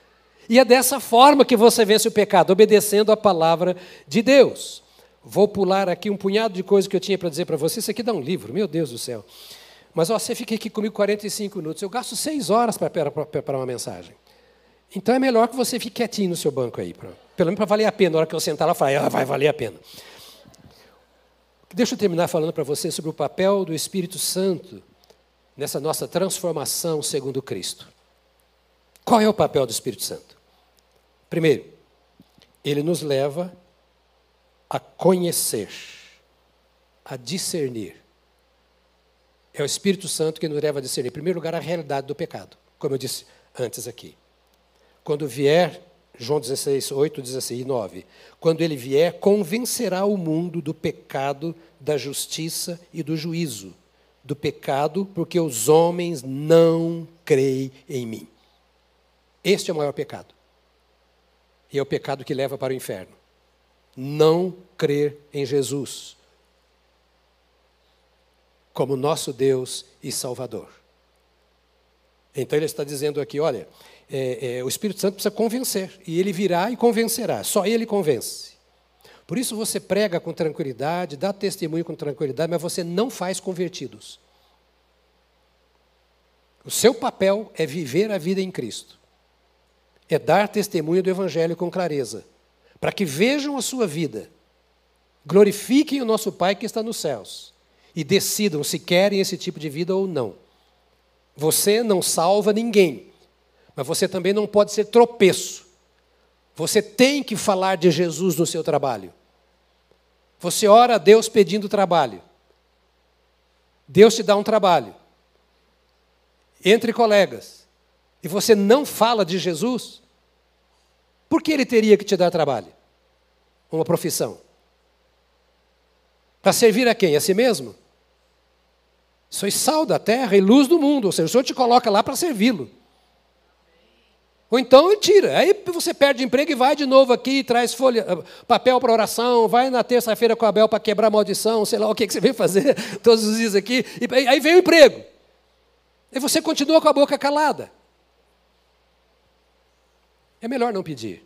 A: E é dessa forma que você vence o pecado, obedecendo a palavra de Deus. Vou pular aqui um punhado de coisas que eu tinha para dizer para você. Isso aqui dá um livro, meu Deus do céu. Mas ó, você fica aqui comigo 45 minutos. Eu gasto seis horas para preparar uma mensagem. Então é melhor que você fique quietinho no seu banco aí. Pra, pelo menos para valer a pena. Na hora que eu sentar lá, falar, ah, vai valer a pena. Deixa eu terminar falando para você sobre o papel do Espírito Santo nessa nossa transformação segundo Cristo. Qual é o papel do Espírito Santo? Primeiro, ele nos leva a conhecer, a discernir. É o Espírito Santo que nos leva a discernir, em primeiro lugar, a realidade do pecado, como eu disse antes aqui. Quando vier, João 16, 8, 16 e 9, quando ele vier, convencerá o mundo do pecado, da justiça e do juízo. Do pecado, porque os homens não creem em mim. Este é o maior pecado. E é o pecado que leva para o inferno. Não crer em Jesus como nosso Deus e Salvador. Então ele está dizendo aqui: olha, é, é, o Espírito Santo precisa convencer, e ele virá e convencerá, só ele convence. Por isso você prega com tranquilidade, dá testemunho com tranquilidade, mas você não faz convertidos. O seu papel é viver a vida em Cristo é dar testemunho do Evangelho com clareza, para que vejam a sua vida, glorifiquem o nosso Pai que está nos céus e decidam se querem esse tipo de vida ou não. Você não salva ninguém, mas você também não pode ser tropeço. Você tem que falar de Jesus no seu trabalho. Você ora a Deus pedindo trabalho. Deus te dá um trabalho. Entre colegas e você não fala de Jesus, por que ele teria que te dar trabalho? Uma profissão? Para servir a quem? A si mesmo? Sois sal da terra e luz do mundo, ou seja, o Senhor te coloca lá para servi-lo. Ou então ele tira. Aí você perde emprego e vai de novo aqui, traz folha, papel para oração, vai na terça-feira com a Bel para quebrar maldição, sei lá o que, que você vem fazer todos os dias aqui. E aí vem o emprego. E você continua com a boca calada. É melhor não pedir.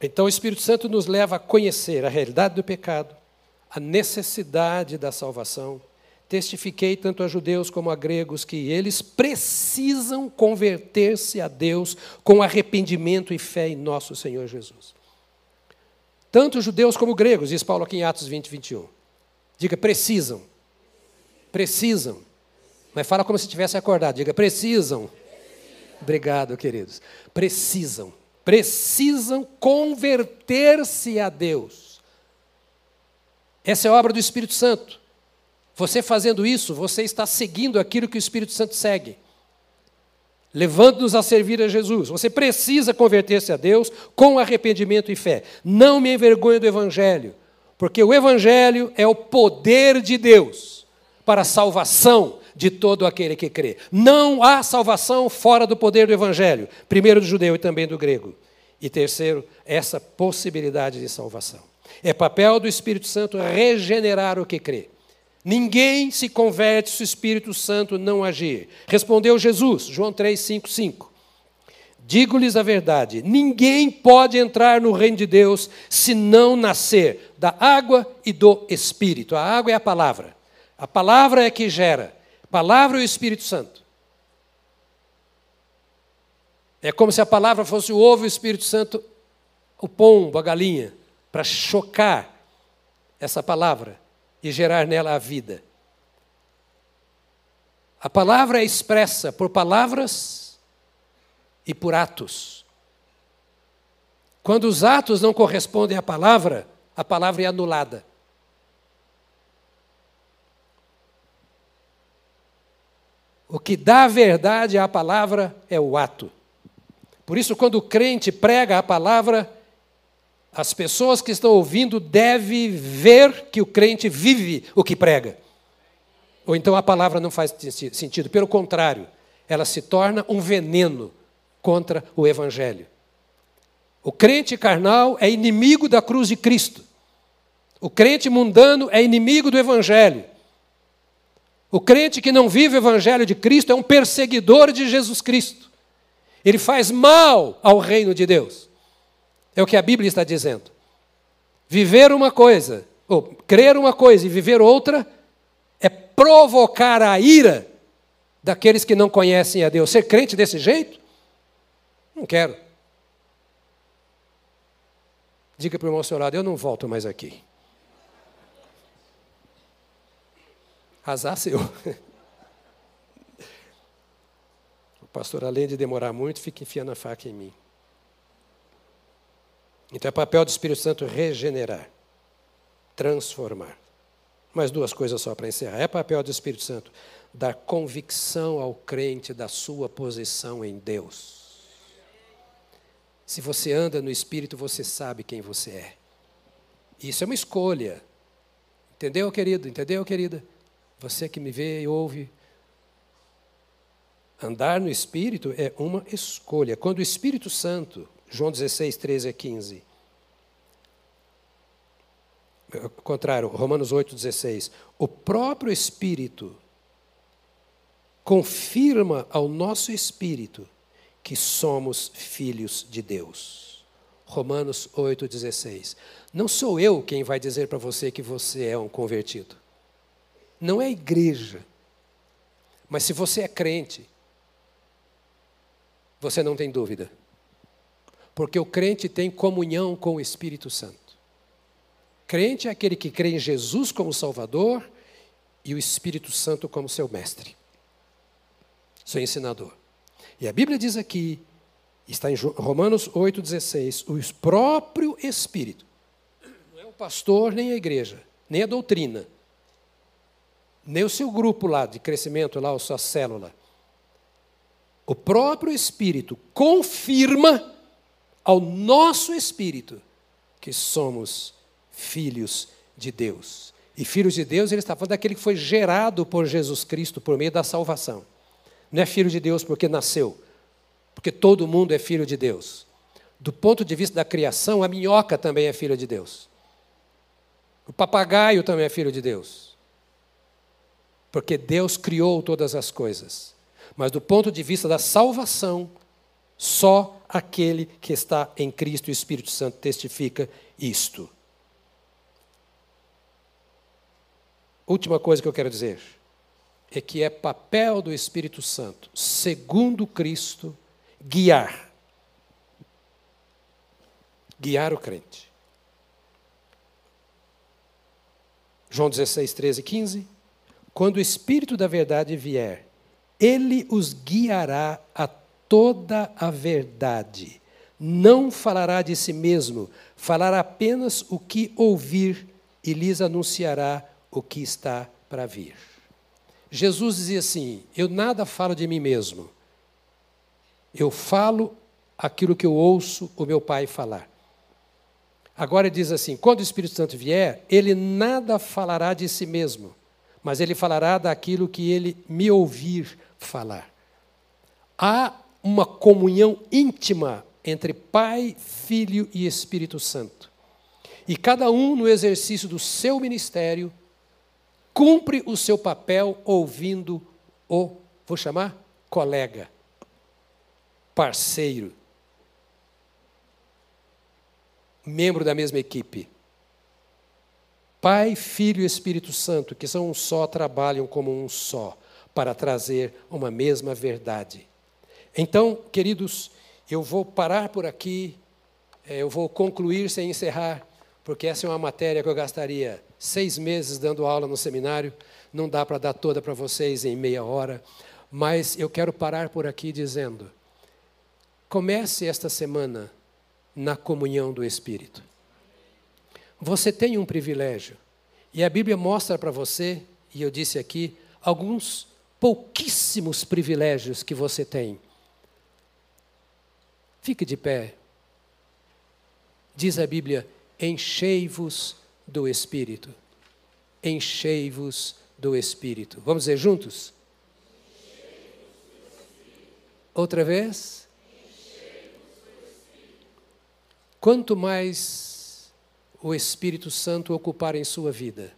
A: Então o Espírito Santo nos leva a conhecer a realidade do pecado, a necessidade da salvação. Testifiquei tanto a judeus como a gregos que eles precisam converter-se a Deus com arrependimento e fé em nosso Senhor Jesus. Tanto judeus como gregos, diz Paulo aqui em Atos 20, 21. Diga, precisam. Precisam. Mas fala como se tivesse acordado. Diga, precisam Obrigado, queridos. Precisam, precisam converter-se a Deus. Essa é a obra do Espírito Santo. Você fazendo isso, você está seguindo aquilo que o Espírito Santo segue, levando-nos a servir a Jesus. Você precisa converter-se a Deus com arrependimento e fé. Não me envergonhe do Evangelho, porque o Evangelho é o poder de Deus para a salvação de todo aquele que crê. Não há salvação fora do poder do Evangelho, primeiro do judeu e também do grego. E terceiro, essa possibilidade de salvação. É papel do Espírito Santo regenerar o que crê. Ninguém se converte se o Espírito Santo não agir. Respondeu Jesus, João 3, 5, 5. Digo-lhes a verdade: ninguém pode entrar no reino de Deus se não nascer da água e do Espírito. A água é a palavra. A palavra é que gera palavra e o Espírito Santo. É como se a palavra fosse o ovo e o Espírito Santo o pombo, a galinha, para chocar essa palavra e gerar nela a vida. A palavra é expressa por palavras e por atos. Quando os atos não correspondem à palavra, a palavra é anulada. O que dá verdade à palavra é o ato. Por isso, quando o crente prega a palavra, as pessoas que estão ouvindo devem ver que o crente vive o que prega. Ou então a palavra não faz sentido. Pelo contrário, ela se torna um veneno contra o Evangelho. O crente carnal é inimigo da cruz de Cristo. O crente mundano é inimigo do Evangelho. O crente que não vive o Evangelho de Cristo é um perseguidor de Jesus Cristo. Ele faz mal ao reino de Deus. É o que a Bíblia está dizendo. Viver uma coisa, ou crer uma coisa e viver outra, é provocar a ira daqueles que não conhecem a Deus. Ser crente desse jeito? Não quero. Diga para o irmão seu lado: eu não volto mais aqui. Azar seu. O pastor, além de demorar muito, fica enfiando a faca em mim. Então é papel do Espírito Santo regenerar, transformar. Mais duas coisas só para encerrar. É papel do Espírito Santo dar convicção ao crente da sua posição em Deus. Se você anda no Espírito, você sabe quem você é. Isso é uma escolha. Entendeu, querido? Entendeu, querida? Você que me vê e ouve. Andar no Espírito é uma escolha. Quando o Espírito Santo, João 16, 13 a 15. Ao contrário, Romanos 8, 16. O próprio Espírito confirma ao nosso espírito que somos filhos de Deus. Romanos 8,16. Não sou eu quem vai dizer para você que você é um convertido. Não é igreja. Mas se você é crente, você não tem dúvida. Porque o crente tem comunhão com o Espírito Santo. Crente é aquele que crê em Jesus como Salvador e o Espírito Santo como seu mestre seu ensinador. E a Bíblia diz aqui, está em Romanos 8,16, o próprio Espírito, não é o pastor nem a igreja, nem a doutrina, nem o seu grupo lá de crescimento, lá, a sua célula. O próprio Espírito confirma ao nosso espírito que somos filhos de Deus. E filhos de Deus, ele está falando daquele que foi gerado por Jesus Cristo por meio da salvação. Não é filho de Deus porque nasceu, porque todo mundo é filho de Deus. Do ponto de vista da criação, a minhoca também é filha de Deus. O papagaio também é filho de Deus. Porque Deus criou todas as coisas. Mas do ponto de vista da salvação, só aquele que está em Cristo e o Espírito Santo testifica isto. Última coisa que eu quero dizer é que é papel do Espírito Santo, segundo Cristo, guiar. Guiar o crente. João 16, 13 e 15. Quando o Espírito da verdade vier, ele os guiará a toda a verdade. Não falará de si mesmo, falará apenas o que ouvir e lhes anunciará o que está para vir. Jesus dizia assim: Eu nada falo de mim mesmo, eu falo aquilo que eu ouço o meu Pai falar. Agora ele diz assim: quando o Espírito Santo vier, ele nada falará de si mesmo, mas ele falará daquilo que ele me ouvir falar. Há uma comunhão íntima entre Pai, Filho e Espírito Santo. E cada um, no exercício do seu ministério, cumpre o seu papel ouvindo o, vou chamar, colega, parceiro, membro da mesma equipe. Pai, Filho e Espírito Santo, que são um só, trabalham como um só, para trazer uma mesma verdade. Então, queridos, eu vou parar por aqui, eh, eu vou concluir sem encerrar, porque essa é uma matéria que eu gastaria seis meses dando aula no seminário, não dá para dar toda para vocês em meia hora, mas eu quero parar por aqui dizendo: comece esta semana na comunhão do Espírito. Você tem um privilégio, e a Bíblia mostra para você, e eu disse aqui, alguns pouquíssimos privilégios que você tem. Fique de pé. Diz a Bíblia: enchei-vos do Espírito. Enchei-vos do Espírito. Vamos dizer juntos? Outra vez? Quanto mais o Espírito Santo ocupar em sua vida,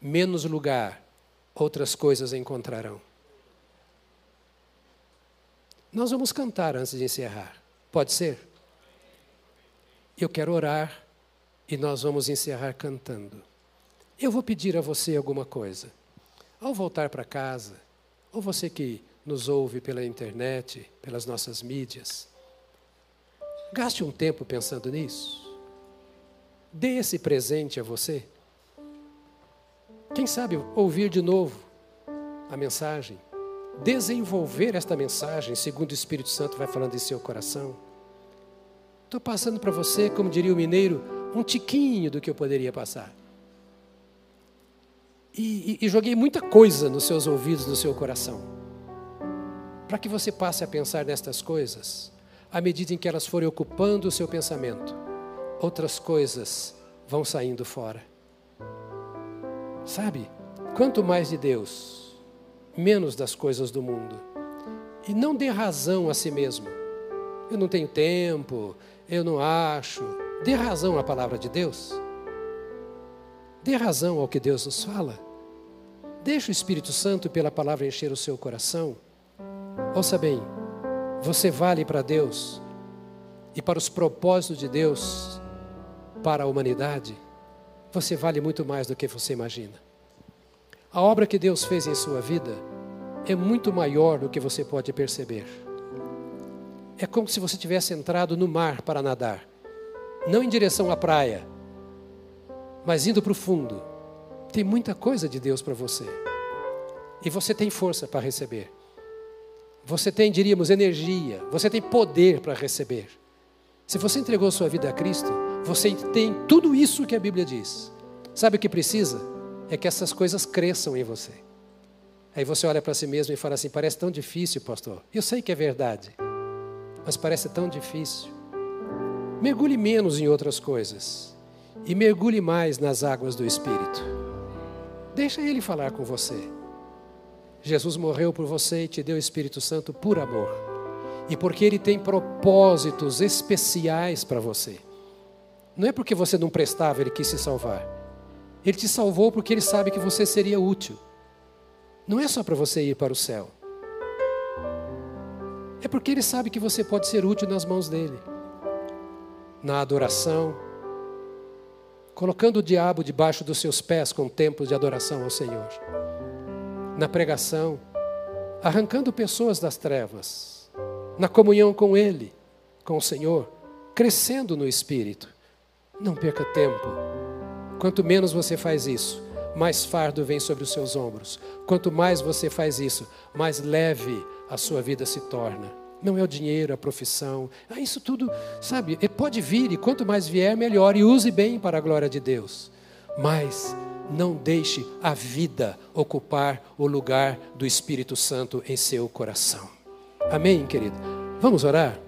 A: menos lugar outras coisas encontrarão. Nós vamos cantar antes de encerrar. Pode ser? Eu quero orar e nós vamos encerrar cantando. Eu vou pedir a você alguma coisa. Ao voltar para casa, ou você que nos ouve pela internet, pelas nossas mídias, gaste um tempo pensando nisso. Dê esse presente a você. Quem sabe ouvir de novo a mensagem, desenvolver esta mensagem segundo o Espírito Santo vai falando em seu coração. Estou passando para você, como diria o mineiro, um tiquinho do que eu poderia passar. E, e, e joguei muita coisa nos seus ouvidos, no seu coração. Para que você passe a pensar nestas coisas, à medida em que elas forem ocupando o seu pensamento, outras coisas vão saindo fora. Sabe? Quanto mais de Deus, menos das coisas do mundo. E não dê razão a si mesmo. Eu não tenho tempo, eu não acho. Dê razão à palavra de Deus. Dê razão ao que Deus nos fala. Deixe o Espírito Santo pela palavra encher o seu coração. Ouça bem, você vale para Deus e para os propósitos de Deus para a humanidade. Você vale muito mais do que você imagina. A obra que Deus fez em sua vida é muito maior do que você pode perceber. É como se você tivesse entrado no mar para nadar, não em direção à praia, mas indo para o fundo. Tem muita coisa de Deus para você. E você tem força para receber. Você tem, diríamos, energia. Você tem poder para receber. Se você entregou sua vida a Cristo, você tem tudo isso que a Bíblia diz. Sabe o que precisa? É que essas coisas cresçam em você. Aí você olha para si mesmo e fala assim: parece tão difícil, pastor. Eu sei que é verdade mas parece tão difícil. Mergulhe menos em outras coisas e mergulhe mais nas águas do Espírito. Deixa Ele falar com você. Jesus morreu por você e te deu o Espírito Santo por amor. E porque Ele tem propósitos especiais para você. Não é porque você não prestava, Ele quis se salvar. Ele te salvou porque Ele sabe que você seria útil. Não é só para você ir para o céu. É porque Ele sabe que você pode ser útil nas mãos dele. Na adoração, colocando o diabo debaixo dos seus pés com tempos de adoração ao Senhor. Na pregação, arrancando pessoas das trevas. Na comunhão com Ele, com o Senhor, crescendo no Espírito. Não perca tempo. Quanto menos você faz isso, mais fardo vem sobre os seus ombros. Quanto mais você faz isso, mais leve a sua vida se torna. Não é o dinheiro, a profissão. Ah, isso tudo, sabe, pode vir e quanto mais vier, melhor. E use bem para a glória de Deus. Mas não deixe a vida ocupar o lugar do Espírito Santo em seu coração. Amém, querido? Vamos orar?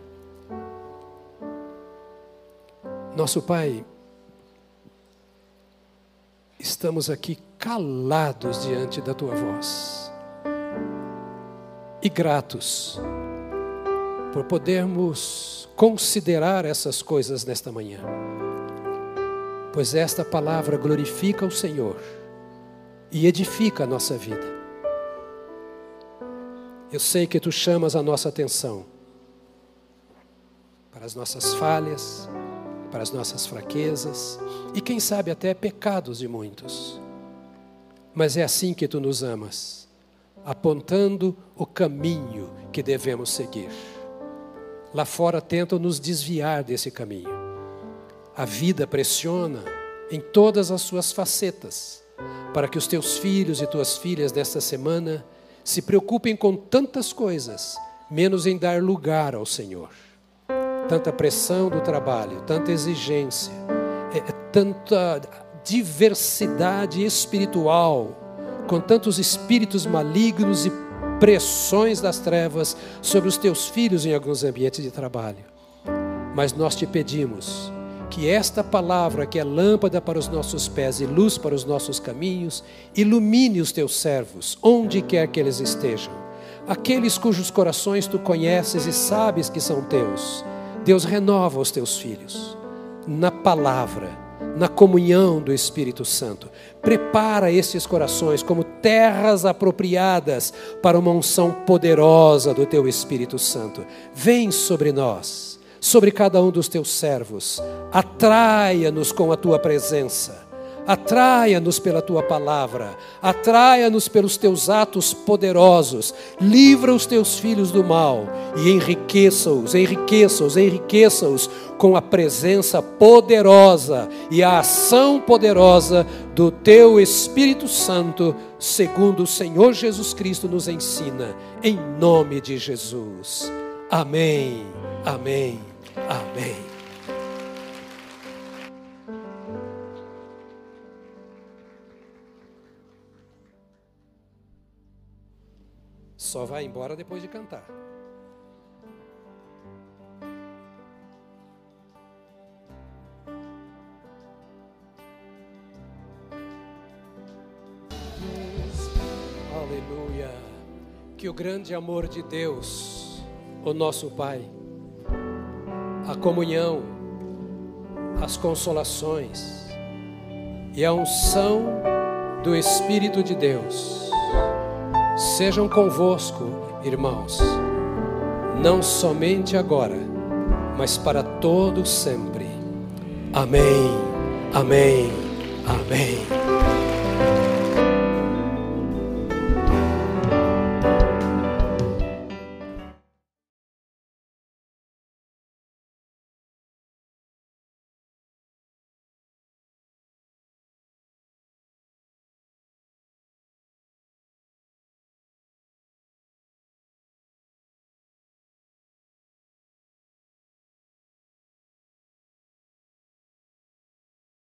A: Nosso Pai, estamos aqui calados diante da tua voz e gratos por podermos considerar essas coisas nesta manhã, pois esta palavra glorifica o Senhor e edifica a nossa vida. Eu sei que tu chamas a nossa atenção para as nossas falhas, para as nossas fraquezas e, quem sabe, até pecados de muitos. Mas é assim que tu nos amas, apontando o caminho que devemos seguir. Lá fora tentam nos desviar desse caminho. A vida pressiona em todas as suas facetas para que os teus filhos e tuas filhas desta semana se preocupem com tantas coisas, menos em dar lugar ao Senhor tanta pressão do trabalho, tanta exigência, é, é, tanta diversidade espiritual, com tantos espíritos malignos e pressões das trevas sobre os teus filhos em alguns ambientes de trabalho. Mas nós te pedimos que esta palavra, que é lâmpada para os nossos pés e luz para os nossos caminhos, ilumine os teus servos, onde quer que eles estejam, aqueles cujos corações tu conheces e sabes que são teus Deus renova os teus filhos na palavra, na comunhão do Espírito Santo. Prepara estes corações como terras apropriadas para uma unção poderosa do teu Espírito Santo. Vem sobre nós, sobre cada um dos teus servos, atraia-nos com a tua presença Atraia-nos pela tua palavra, atraia-nos pelos teus atos poderosos, livra os teus filhos do mal e enriqueça-os, enriqueça-os, enriqueça-os com a presença poderosa e a ação poderosa do teu Espírito Santo, segundo o Senhor Jesus Cristo nos ensina, em nome de Jesus. Amém, amém, amém. Só vai embora depois de cantar. Aleluia. Que o grande amor de Deus, o nosso Pai, a comunhão, as consolações e a unção do Espírito de Deus sejam convosco, irmãos, não somente agora, mas para todo sempre. Amém. Amém. Amém.